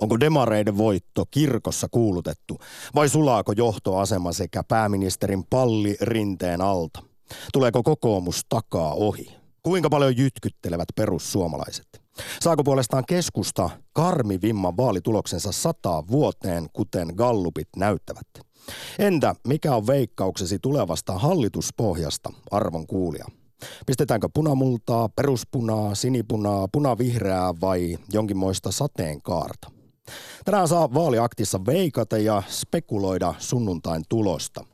Onko demareiden voitto kirkossa kuulutettu vai sulaako johtoasema sekä pääministerin palli rinteen alta? Tuleeko kokoomus takaa ohi? Kuinka paljon jytkyttelevät perussuomalaiset? Saako puolestaan keskusta karmivimman vaalituloksensa sataa vuoteen, kuten gallupit näyttävät? Entä mikä on veikkauksesi tulevasta hallituspohjasta, arvon kuulija? Pistetäänkö punamultaa, peruspunaa, sinipunaa, punavihreää vai jonkinmoista sateenkaarta? Tänään saa vaaliaktissa veikata ja spekuloida sunnuntain tulosta.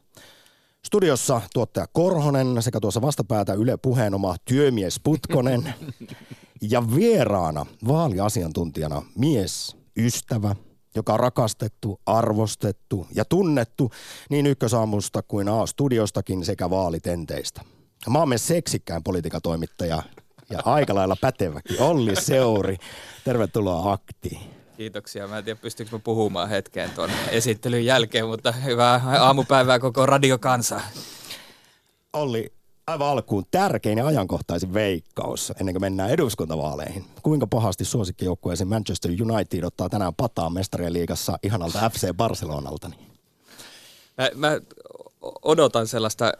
Studiossa tuottaja Korhonen sekä tuossa vastapäätä Yle Puheen oma työmies Putkonen ja vieraana vaaliasiantuntijana mies, ystävä, joka on rakastettu, arvostettu ja tunnettu niin ykkösaamusta kuin A-studiostakin sekä vaalitenteistä. Maamme seksikkäin politiikatoimittaja ja aika lailla päteväkin Olli Seuri. Tervetuloa aktiin. Kiitoksia. Mä en tiedä, pystyykö mä puhumaan hetkeen tuon esittelyn jälkeen, mutta hyvää aamupäivää koko radiokansa. Olli, aivan alkuun tärkein ja ajankohtaisin veikkaus ennen kuin mennään eduskuntavaaleihin. Kuinka pahasti suosikkijoukkueesi Manchester United ottaa tänään pataa mestarien liigassa ihanalta FC Barcelonalta? Mä, mä odotan sellaista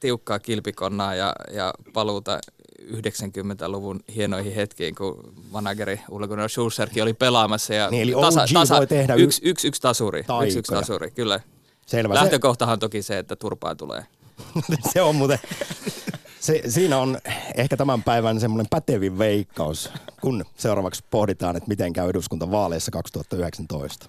tiukkaa kilpikonnaa ja, ja paluuta 90-luvun hienoihin hetkiin, kun manageri Ole Gunnar Schulzerkin oli pelaamassa. Ja niin, eli tasa, tasa, voi tehdä yksi, yksi, yksi tasuri. Yksi, yksi tasuri, kyllä. Selvä. Lähtökohtahan on toki se, että turpaa tulee. se on muuten, se, siinä on ehkä tämän päivän semmoinen pätevin veikkaus, kun seuraavaksi pohditaan, että miten käy eduskuntavaaleissa 2019.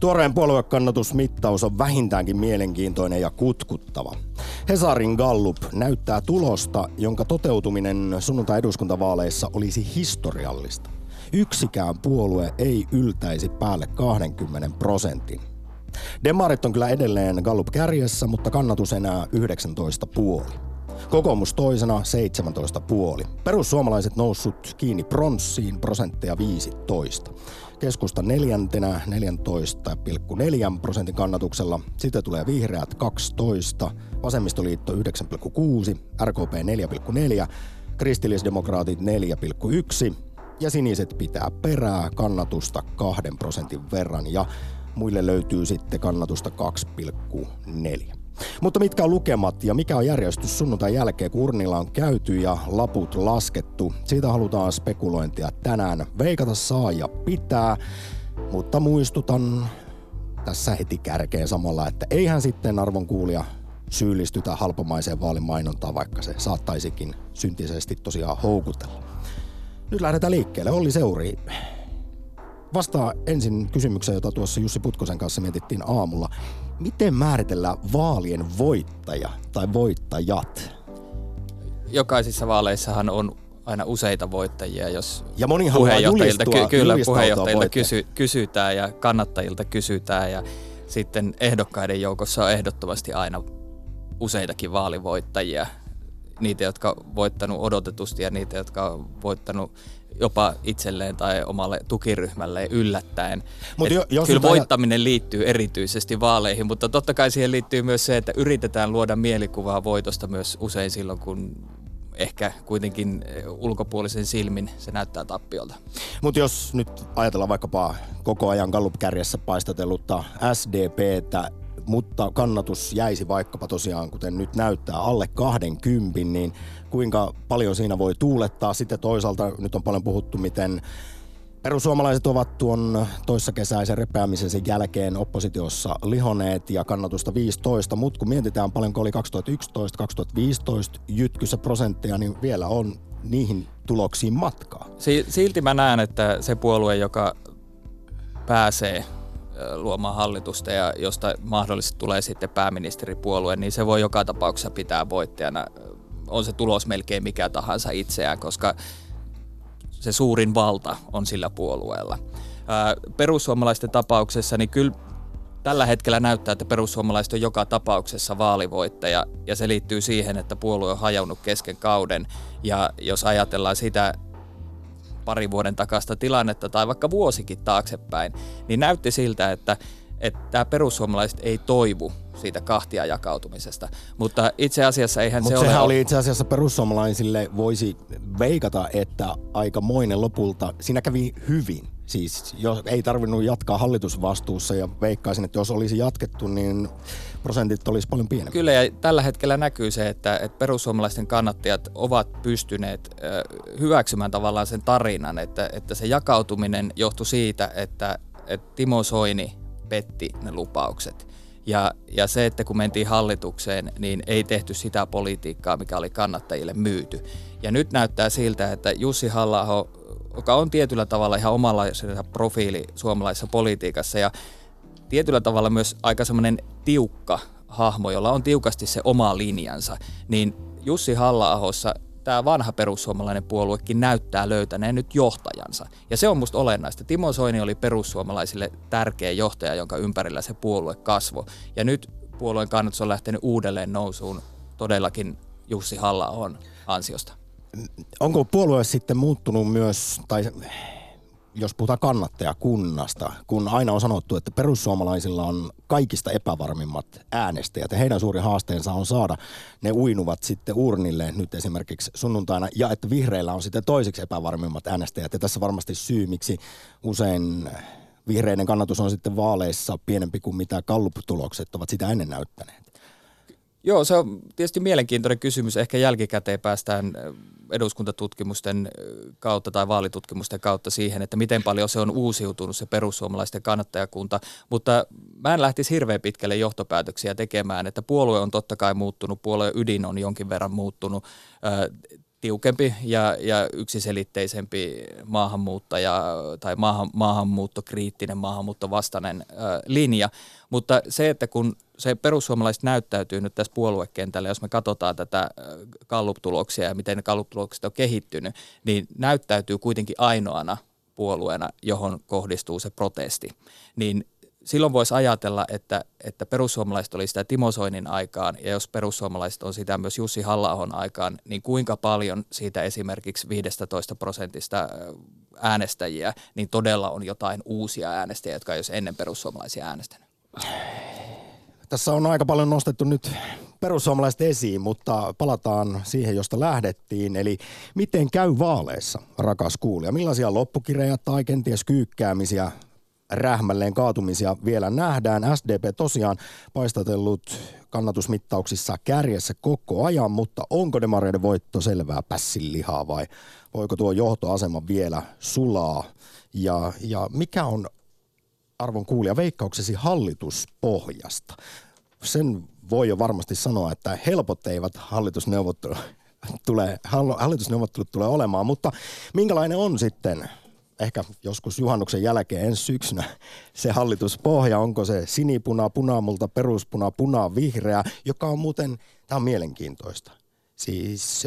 Tuoreen puoluekannatusmittaus on vähintäänkin mielenkiintoinen ja kutkuttava. Hesarin Gallup näyttää tulosta, jonka toteutuminen sunnuntai-eduskuntavaaleissa olisi historiallista. Yksikään puolue ei yltäisi päälle 20 prosentin. Demarit on kyllä edelleen Gallup kärjessä, mutta kannatus enää 19 puoli. Kokoomus toisena 17 puoli. Perussuomalaiset noussut kiinni pronssiin prosentteja 15. Keskusta neljäntenä 14,4 prosentin kannatuksella. Sitten tulee vihreät 12, vasemmistoliitto 9,6, RKP 4,4, kristillisdemokraatit 4,1 ja siniset pitää perää kannatusta 2 prosentin verran ja muille löytyy sitten kannatusta 2,4. Mutta mitkä on lukemat ja mikä on järjestys sunnuntain jälkeen, kun urnilla on käyty ja laput laskettu? Siitä halutaan spekulointia tänään. Veikata saa ja pitää, mutta muistutan tässä heti kärkeen samalla, että eihän sitten arvon kuulija syyllistytä halpamaiseen vaalimainontaan, vaikka se saattaisikin syntisesti tosiaan houkutella. Nyt lähdetään liikkeelle. Olli Seuri, vastaa ensin kysymykseen, jota tuossa Jussi Putkosen kanssa mietittiin aamulla. Miten määritellään vaalien voittaja tai voittajat? Jokaisissa vaaleissahan on aina useita voittajia, jos ja moni puheenjohtajilta, ky- kyllä, puheenjohtajilta kysy- kysytään ja kannattajilta kysytään ja sitten ehdokkaiden joukossa on ehdottomasti aina useitakin vaalivoittajia. Niitä, jotka on voittanut odotetusti ja niitä, jotka on voittanut jopa itselleen tai omalle tukiryhmälleen yllättäen. Mut jo, jos kyllä voittaminen liittyy erityisesti vaaleihin, mutta totta kai siihen liittyy myös se, että yritetään luoda mielikuvaa voitosta myös usein silloin, kun ehkä kuitenkin ulkopuolisen silmin se näyttää tappiolta. Mutta jos nyt ajatellaan vaikkapa koko ajan Gallup-kärjessä paistatelutta SDPtä, mutta kannatus jäisi vaikkapa tosiaan, kuten nyt näyttää, alle 20, niin kuinka paljon siinä voi tuulettaa. Sitten toisaalta nyt on paljon puhuttu, miten Perussuomalaiset ovat tuon toissakesäisen sen jälkeen oppositiossa lihoneet ja kannatusta 15, mutta kun mietitään paljonko oli 2011-2015 jytkyssä prosentteja, niin vielä on niihin tuloksiin matkaa. Silti mä näen, että se puolue, joka pääsee luomaan hallitusta ja josta mahdollisesti tulee sitten pääministeripuolue, niin se voi joka tapauksessa pitää voittajana. On se tulos melkein mikä tahansa itseään, koska se suurin valta on sillä puolueella. Perussuomalaisten tapauksessa niin kyllä tällä hetkellä näyttää, että perussuomalaiset on joka tapauksessa vaalivoittaja ja se liittyy siihen, että puolue on hajonnut kesken kauden ja jos ajatellaan sitä pari vuoden takasta tilannetta tai vaikka vuosikin taaksepäin, niin näytti siltä, että, että perussuomalaiset ei toivu siitä kahtia jakautumisesta. Mutta itse asiassa eihän Mut se sehän ole... oli itse asiassa perussuomalaisille voisi veikata, että aika moinen lopulta, siinä kävi hyvin. Siis jos ei tarvinnut jatkaa hallitusvastuussa ja veikkaisin, että jos olisi jatkettu, niin prosentit olisi paljon pienempiä. Kyllä ja tällä hetkellä näkyy se, että, että perussuomalaisten kannattajat ovat pystyneet hyväksymään tavallaan sen tarinan, että, että se jakautuminen johtui siitä, että, että Timo Soini petti ne lupaukset. Ja, ja se, että kun mentiin hallitukseen, niin ei tehty sitä politiikkaa, mikä oli kannattajille myyty. Ja nyt näyttää siltä, että Jussi halla joka on tietyllä tavalla ihan omanlaisensa profiili suomalaisessa politiikassa ja tietyllä tavalla myös aika semmoinen tiukka hahmo, jolla on tiukasti se oma linjansa, niin Jussi halla tämä vanha perussuomalainen puoluekin näyttää löytäneen nyt johtajansa. Ja se on musta olennaista. Timo Soini oli perussuomalaisille tärkeä johtaja, jonka ympärillä se puolue kasvoi. Ja nyt puolueen kannatus on lähtenyt uudelleen nousuun todellakin Jussi halla on ansiosta. Onko puolue sitten muuttunut myös, tai jos puhutaan kannattajakunnasta, kun aina on sanottu, että perussuomalaisilla on kaikista epävarmimmat äänestäjät ja heidän suuri haasteensa on saada ne uinuvat sitten urnille nyt esimerkiksi sunnuntaina ja että vihreillä on sitten toiseksi epävarmimmat äänestäjät ja tässä varmasti syy, miksi usein vihreiden kannatus on sitten vaaleissa pienempi kuin mitä kalluptulokset ovat sitä ennen näyttäneet. Joo, se on tietysti mielenkiintoinen kysymys. Ehkä jälkikäteen päästään eduskuntatutkimusten kautta tai vaalitutkimusten kautta siihen, että miten paljon se on uusiutunut se perussuomalaisten kannattajakunta. Mutta mä en lähtisi hirveän pitkälle johtopäätöksiä tekemään, että puolue on totta kai muuttunut, puolueen ydin on jonkin verran muuttunut tiukempi ja, ja yksiselitteisempi maahanmuuttaja tai maahan, maahanmuuttokriittinen, maahanmuuttovastainen ö, linja. Mutta se, että kun se perussuomalaiset näyttäytyy nyt tässä puoluekentällä, jos me katsotaan tätä kalluptuloksia ja miten ne kalluptulokset on kehittynyt, niin näyttäytyy kuitenkin ainoana puolueena, johon kohdistuu se protesti. Niin silloin voisi ajatella, että, että perussuomalaiset oli sitä Timo Soinin aikaan, ja jos perussuomalaiset on sitä myös Jussi halla aikaan, niin kuinka paljon siitä esimerkiksi 15 prosentista äänestäjiä, niin todella on jotain uusia äänestäjiä, jotka ei olisi ennen perussuomalaisia äänestänyt? Tässä on aika paljon nostettu nyt perussuomalaiset esiin, mutta palataan siihen, josta lähdettiin. Eli miten käy vaaleissa, rakas kuulija? Millaisia loppukirjoja tai kenties kyykkäämisiä rähmälleen kaatumisia vielä nähdään. SDP tosiaan paistatellut kannatusmittauksissa kärjessä koko ajan, mutta onko demareiden voitto selvää pässilihaa vai voiko tuo johtoasema vielä sulaa? Ja, ja mikä on arvon kuulija veikkauksesi hallituspohjasta? Sen voi jo varmasti sanoa, että helpot eivät hallitusneuvottelut tulee, hallitusneuvottelut tulee olemaan, mutta minkälainen on sitten ehkä joskus juhannuksen jälkeen ensi syksynä se hallituspohja, onko se sinipuna, punamulta, peruspuna, puna, vihreä, joka on muuten, tämä on mielenkiintoista. Siis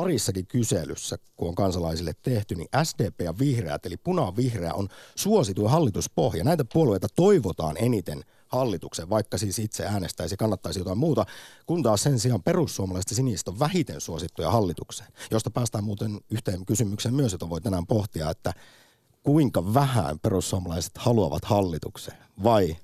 parissakin kyselyssä, kun on kansalaisille tehty, niin SDP ja vihreät, eli puna-vihreä on suosituin hallituspohja. Näitä puolueita toivotaan eniten – hallituksen, vaikka siis itse äänestäisi, kannattaisi jotain muuta, kun taas sen sijaan perussuomalaiset sinistä on vähiten suosittuja hallitukseen, josta päästään muuten yhteen kysymykseen myös, jota voi tänään pohtia, että kuinka vähän perussuomalaiset haluavat hallitukseen vai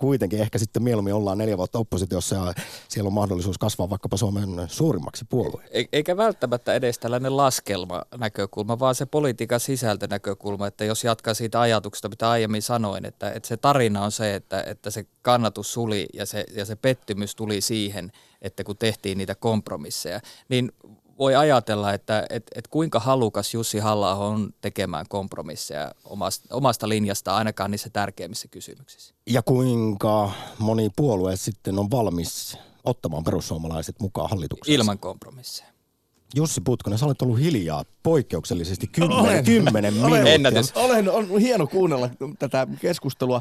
kuitenkin ehkä sitten mieluummin ollaan neljä vuotta oppositiossa ja siellä on mahdollisuus kasvaa vaikkapa Suomen suurimmaksi puolueeksi. Eikä välttämättä edes tällainen laskelma-näkökulma, vaan se politiikan sisältönäkökulma, että jos jatkaa siitä ajatuksesta, mitä aiemmin sanoin, että, että se tarina on se, että, että se kannatus suli ja se, ja se pettymys tuli siihen, että kun tehtiin niitä kompromisseja, niin voi ajatella, että et, et kuinka halukas Jussi halla on tekemään kompromisseja omasta, omasta linjasta ainakaan niissä tärkeimmissä kysymyksissä. Ja kuinka moni puolue sitten on valmis ottamaan perussuomalaiset mukaan hallitukseen? Ilman kompromisseja. Jussi Putkonen, sä olet ollut hiljaa poikkeuksellisesti kymmenen, kymmenen olen, minuuttia. Olen, on hieno kuunnella tätä keskustelua.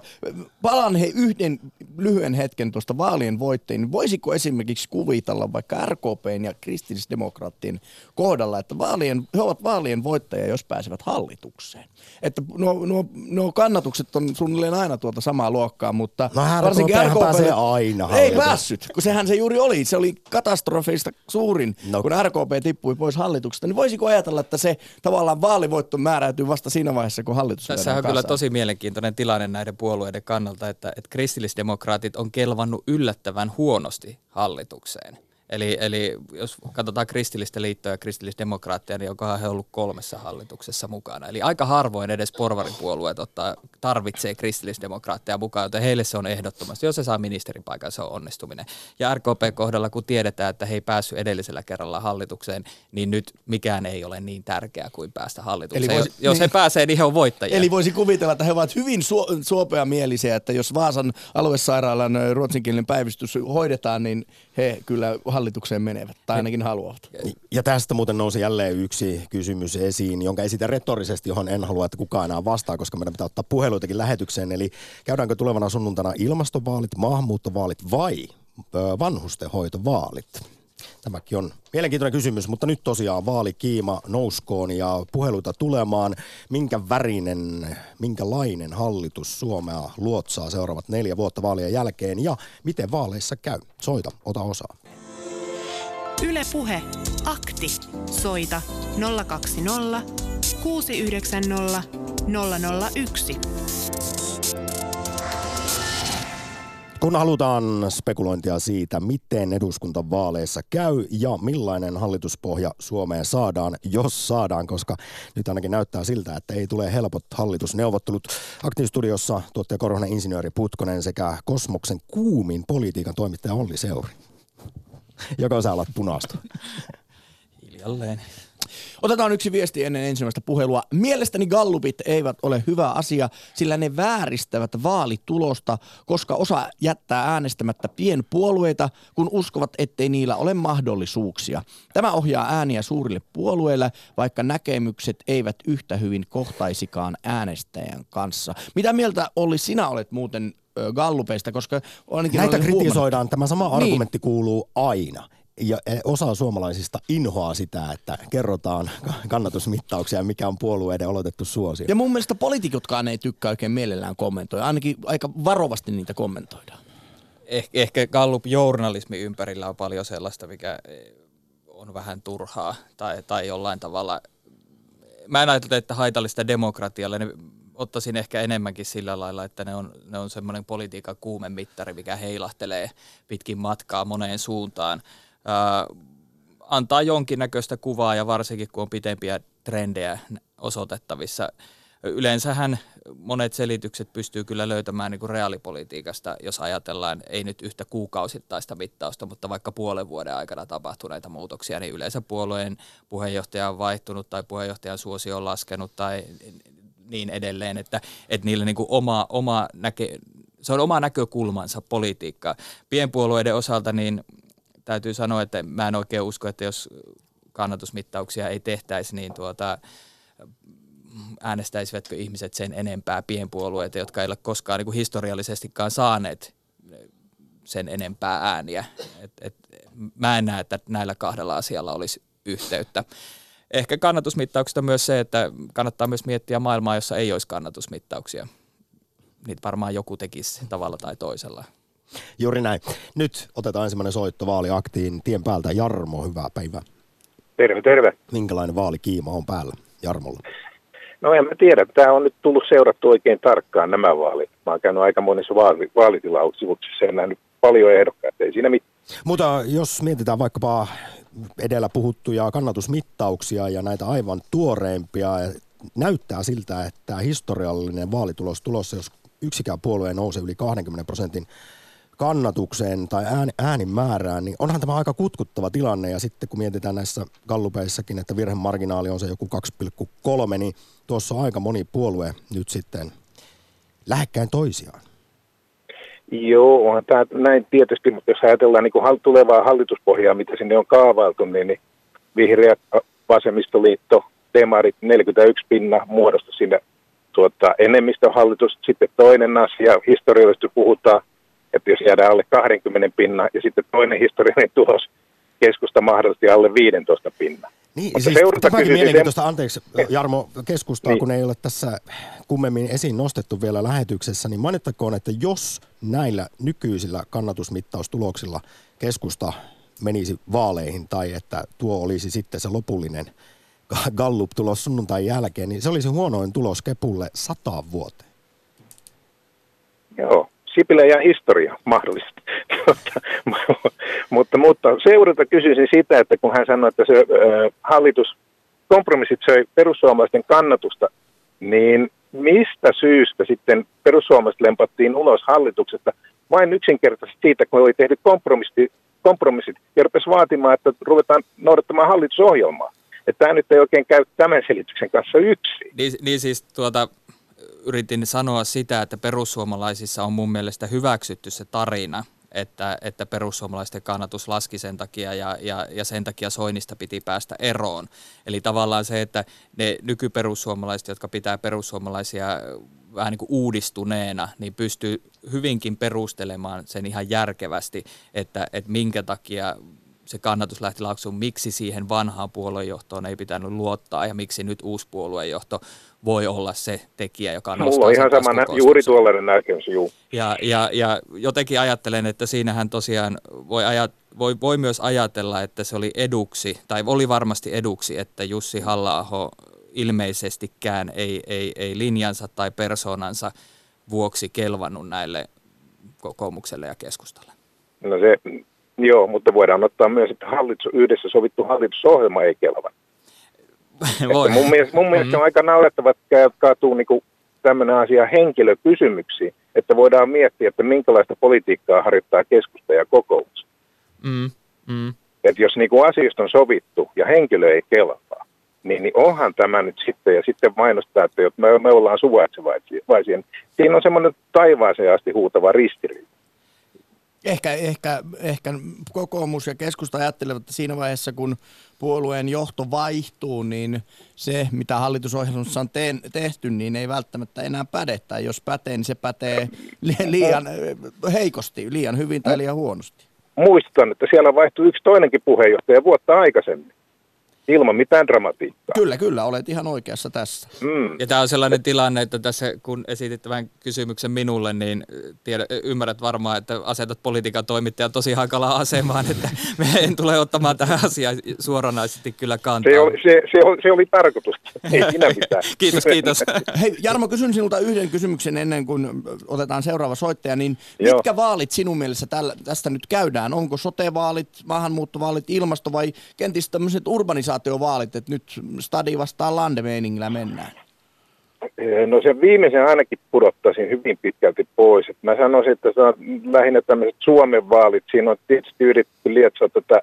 Palaan he yhden lyhyen hetken tuosta vaalien voitteen. Voisiko esimerkiksi kuvitella vaikka RKPn ja kristillisdemokraattien kohdalla, että vaalien, he ovat vaalien voittajia, jos pääsevät hallitukseen? Että nuo, nuo, nuo kannatukset on suunnilleen aina tuota samaa luokkaa, mutta No varsinkin RKP RKP pääsee aina Ei päässyt, kun sehän se juuri oli. Se oli katastrofeista suurin, no. kun RKP tippui pois hallituksesta. Niin voisiko ajatella, että se tavallaan vaalivoitto määräytyy vasta siinä vaiheessa, kun hallitus Tässä on kyllä tosi mielenkiintoinen tilanne näiden puolueiden kannalta, että, että kristillisdemokraatit on kelvannut yllättävän huonosti hallitukseen. Eli, eli jos katsotaan kristillistä liittoa ja kristillisdemokraattia, niin onkohan he ollut kolmessa hallituksessa mukana. Eli aika harvoin edes porvaripuolueet ottaa, tarvitsee kristillisdemokraattia mukaan, joten heille se on ehdottomasti. Jos se saa ministeripaikan, se on onnistuminen. Ja RKP-kohdalla, kun tiedetään, että he ei päässyt edellisellä kerralla hallitukseen, niin nyt mikään ei ole niin tärkeää kuin päästä hallitukseen. Eli voisi- jos, jos he niin. pääsee, niin he on voittajia. Eli voisi kuvitella, että he ovat hyvin suo- suopeamielisiä, että jos Vaasan aluesairaalan ruotsinkielinen päivystys hoidetaan, niin he kyllä hallitukseen menevät, tai ainakin haluavat. Ja tästä muuten nousi jälleen yksi kysymys esiin, jonka esitän retorisesti, johon en halua, että kukaan enää vastaa, koska meidän pitää ottaa puheluitakin lähetykseen. Eli käydäänkö tulevana sunnuntaina ilmastovaalit, maahanmuuttovaalit vai ö, vanhustenhoitovaalit? Tämäkin on mielenkiintoinen kysymys, mutta nyt tosiaan vaalikiima nouskoon ja puheluita tulemaan. Minkä värinen, minkälainen hallitus Suomea luotsaa seuraavat neljä vuotta vaalien jälkeen ja miten vaaleissa käy? Soita, ota osaa. Yle Puhe. Akti. Soita 020 690 001. Kun halutaan spekulointia siitä, miten eduskuntavaaleissa käy ja millainen hallituspohja Suomeen saadaan, jos saadaan, koska nyt ainakin näyttää siltä, että ei tule helpot hallitusneuvottelut. Aktiivistudiossa tuottaja Korhonen insinööri Putkonen sekä Kosmoksen kuumin politiikan toimittaja Olli Seuri. Joko sä alat punaista? Hiljalleen. Otetaan yksi viesti ennen ensimmäistä puhelua. Mielestäni gallupit eivät ole hyvä asia, sillä ne vääristävät vaalitulosta, koska osa jättää äänestämättä pienpuolueita, kun uskovat, ettei niillä ole mahdollisuuksia. Tämä ohjaa ääniä suurille puolueille, vaikka näkemykset eivät yhtä hyvin kohtaisikaan äänestäjän kanssa. Mitä mieltä Olli sinä olet muuten gallupeista, koska ainakin Näitä huomannut- kritisoidaan, tämä sama Niin. argumentti kuuluu aina. Ja osa suomalaisista inhoaa sitä, että kerrotaan kannatusmittauksia, mikä on puolueiden oletettu suosio. Ja mun mielestä poliitikotkaan ei tykkää oikein mielellään kommentoida. Ainakin aika varovasti niitä kommentoidaan. Eh, ehkä Gallup-journalismi ympärillä on paljon sellaista, mikä eh, on vähän turhaa tai, tai jollain tavalla. Mä en ajattele, että haitallista demokratialle. Ottaisin ehkä enemmänkin sillä lailla, että ne on, ne on semmoinen politiikan kuumemittari, mikä heilahtelee pitkin matkaa moneen suuntaan. Ää, antaa jonkinnäköistä kuvaa ja varsinkin kun on pitempiä trendejä osoitettavissa. Yleensähän monet selitykset pystyy kyllä löytämään niin kuin reaalipolitiikasta, jos ajatellaan ei nyt yhtä kuukausittaista mittausta, mutta vaikka puolen vuoden aikana tapahtuneita muutoksia, niin yleensä puolueen puheenjohtaja on vaihtunut tai puheenjohtajan suosio on laskenut tai niin edelleen, että, että niillä niin kuin oma, oma näke, se on oma näkökulmansa politiikkaa. Pienpuolueiden osalta niin täytyy sanoa, että mä en oikein usko, että jos kannatusmittauksia ei tehtäisi, niin tuota, äänestäisivätkö ihmiset sen enempää pienpuolueita, jotka ei ole koskaan niin kuin historiallisestikaan saaneet sen enempää ääniä. Et, et, mä en näe, että näillä kahdella asialla olisi yhteyttä. Ehkä kannatusmittauksista myös se, että kannattaa myös miettiä maailmaa, jossa ei olisi kannatusmittauksia. Niitä varmaan joku tekisi tavalla tai toisella. Juuri näin. Nyt otetaan ensimmäinen soitto vaaliaktiin tien päältä. Jarmo, hyvää päivää. Terve, terve. Minkälainen vaalikiima on päällä Jarmolla? No en mä tiedä. Tämä on nyt tullut seurattu oikein tarkkaan nämä vaalit. Mä oon käynyt aika monissa vaali, vaalitilauksivuksissa ja nähnyt paljon ehdokkaita. Ei siinä mitään. Mutta jos mietitään vaikkapa edellä puhuttuja kannatusmittauksia ja näitä aivan tuoreimpia, näyttää siltä, että historiallinen vaalitulos tulossa, jos yksikään puolue nousee yli 20 prosentin kannatukseen tai ääni, äänin määrään, niin onhan tämä aika kutkuttava tilanne. Ja sitten kun mietitään näissä gallupeissakin, että virhemarginaali on se joku 2,3, niin tuossa on aika moni puolue nyt sitten lähekkäin toisiaan. Joo, onhan tämä näin tietysti, mutta jos ajatellaan niin kuin tulevaa hallituspohjaa, mitä sinne on kaavailtu, niin, niin vihreät, vasemmistoliitto, demarit 41 pinna muodosta sinne tuota, enemmistöhallitus. Sitten toinen asia, historiallisesti puhutaan, että jos jäädään alle 20 pinna, ja sitten toinen historiallinen tulos, keskusta mahdollisesti alle 15 pinna. Niin, Mutta siis tämäkin mielenkiintoista, anteeksi Jarmo, keskustaa, niin. kun ei ole tässä kummemmin esiin nostettu vielä lähetyksessä, niin mainittakoon, että jos näillä nykyisillä kannatusmittaustuloksilla keskusta menisi vaaleihin tai että tuo olisi sitten se lopullinen Gallup-tulos sunnuntain jälkeen, niin se olisi huonoin tulos Kepulle sataan vuoteen. Joo, Sipilä ja historia mahdollisesti. mutta, mutta seurata kysyisin sitä, että kun hän sanoi, että se äh, hallitus, kompromissit söi perussuomalaisten kannatusta, niin mistä syystä sitten perussuomalaiset lempattiin ulos hallituksesta vain yksinkertaisesti siitä, kun oli tehty kompromissi, kompromissit ja rupesi vaatimaan, että ruvetaan noudattamaan hallitusohjelmaa. Että tämä nyt ei oikein käy tämän selityksen kanssa yksi. Niin, niin siis tuota, yritin sanoa sitä, että perussuomalaisissa on mun mielestä hyväksytty se tarina, että, että perussuomalaisten kannatus laski sen takia ja, ja, ja sen takia Soinista piti päästä eroon. Eli tavallaan se, että ne nykyperussuomalaiset, jotka pitää perussuomalaisia vähän niin kuin uudistuneena, niin pystyy hyvinkin perustelemaan sen ihan järkevästi, että, että minkä takia se kannatus lähti laksuun, miksi siihen vanhaan puoluejohtoon ei pitänyt luottaa ja miksi nyt uusi puoluejohto voi olla se tekijä, joka nostaa Mulla on ihan sama, nä- juuri tuollainen näkemys, juu. Ja, ja, ja jotenkin ajattelen, että siinähän tosiaan voi, ajat, voi, voi myös ajatella, että se oli eduksi, tai oli varmasti eduksi, että Jussi halla ilmeisestikään ei, ei, ei linjansa tai persoonansa vuoksi kelvannut näille kokoomukselle ja keskustalle. No se, joo, mutta voidaan ottaa myös, että hallitus, yhdessä sovittu hallitusohjelma ei kelvannut. Voi. Mun mielestä, mun mielestä mm. on aika naurettava, että kaatuu niin tämmöinen asia henkilökysymyksiin, että voidaan miettiä, että minkälaista politiikkaa harjoittaa keskusta ja kokoomus. Mm. Mm. Että jos niin kuin asioista on sovittu ja henkilö ei kelpaa, niin, niin onhan tämä nyt sitten, ja sitten mainostaa, että me, me ollaan suvaitsevaisia. Siinä on semmoinen taivaaseen asti huutava ristiriita. Ehkä, ehkä, ehkä kokoomus ja keskusta ajattelevat, että siinä vaiheessa, kun puolueen johto vaihtuu, niin se, mitä hallitusohjelmassa on teen, tehty, niin ei välttämättä enää päde. Tai jos pätee, niin se pätee liian heikosti, liian hyvin tai liian huonosti. Muistan, että siellä vaihtui yksi toinenkin puheenjohtaja vuotta aikaisemmin ilman mitään dramatiikkaa. Kyllä, kyllä, olet ihan oikeassa tässä. Mm. Ja tämä on sellainen tilanne, että tässä kun esitit tämän kysymyksen minulle, niin tiedä, ymmärrät varmaan, että asetat politiikan toimittajan tosi hankalaa asemaan, että me en tule ottamaan tähän asiaan suoranaisesti kyllä kantaa. Se oli, se, se oli, se oli tarkoitus, ei sinä mitään. kiitos, kiitos. Hei Jarmo, kysyn sinulta yhden kysymyksen ennen kuin otetaan seuraava soittaja, niin Joo. mitkä vaalit sinun mielessä tällä, tästä nyt käydään? Onko sote-vaalit, maahanmuuttovaalit, ilmasto vai kenties tämmöiset urbanisaatiot? Vaalit, että nyt stadi vastaan landemeiningillä mennään? No sen viimeisen ainakin pudottaisin hyvin pitkälti pois. Et mä sanoisin, että se on lähinnä tämmöiset Suomen vaalit. Siinä on tietysti yritetty lietsoa tätä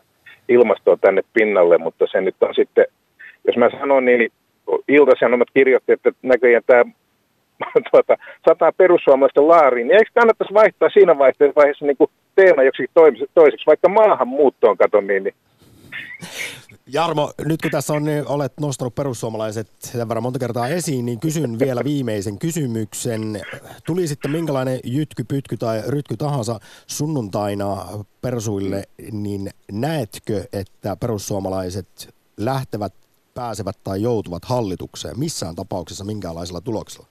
ilmastoa tänne pinnalle, mutta se nyt on sitten, jos mä sanon niin, Ilta-Sanomat kirjoitti, että näköjään tämä tuota, sataa perussuomalaisten laariin, niin eikö kannattaisi vaihtaa siinä vaiheessa niin kuin teema joksikin toiseksi, vaikka maahanmuuttoon katon niin, niin Jarmo, nyt kun tässä on, niin olet nostanut perussuomalaiset sen verran monta kertaa esiin, niin kysyn vielä viimeisen kysymyksen. Tuli sitten minkälainen jytky, pytky tai rytky tahansa sunnuntaina persuille, niin näetkö, että perussuomalaiset lähtevät, pääsevät tai joutuvat hallitukseen missään tapauksessa minkälaisella tuloksella?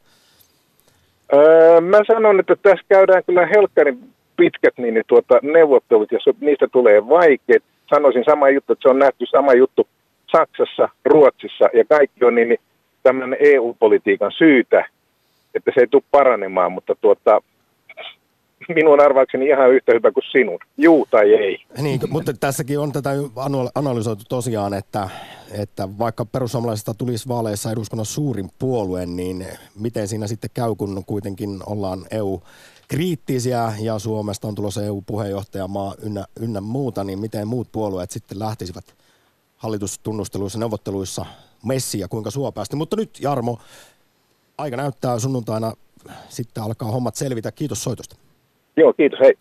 Öö, mä sanon, että tässä käydään kyllä helkkarin pitkät niin, niin tuota, neuvottelut ja niistä tulee vaikeat sanoisin sama juttu, että se on nähty sama juttu Saksassa, Ruotsissa ja kaikki on niin, niin tämmöinen EU-politiikan syytä, että se ei tule paranemaan, mutta tuota, minun arvaakseni ihan yhtä hyvä kuin sinun, juu tai ei. Niin, mutta tässäkin on tätä analysoitu tosiaan, että, että vaikka perussuomalaisista tulisi vaaleissa eduskunnan suurin puolue, niin miten siinä sitten käy, kun kuitenkin ollaan EU kriittisiä ja Suomesta on tulossa EU-puheenjohtajamaa ynnä, ynnä muuta, niin miten muut puolueet sitten lähtisivät hallitustunnusteluissa, neuvotteluissa messiin ja kuinka sua päästä. Mutta nyt Jarmo, aika näyttää sunnuntaina, sitten alkaa hommat selvitä. Kiitos soitosta. Joo, kiitos, hei.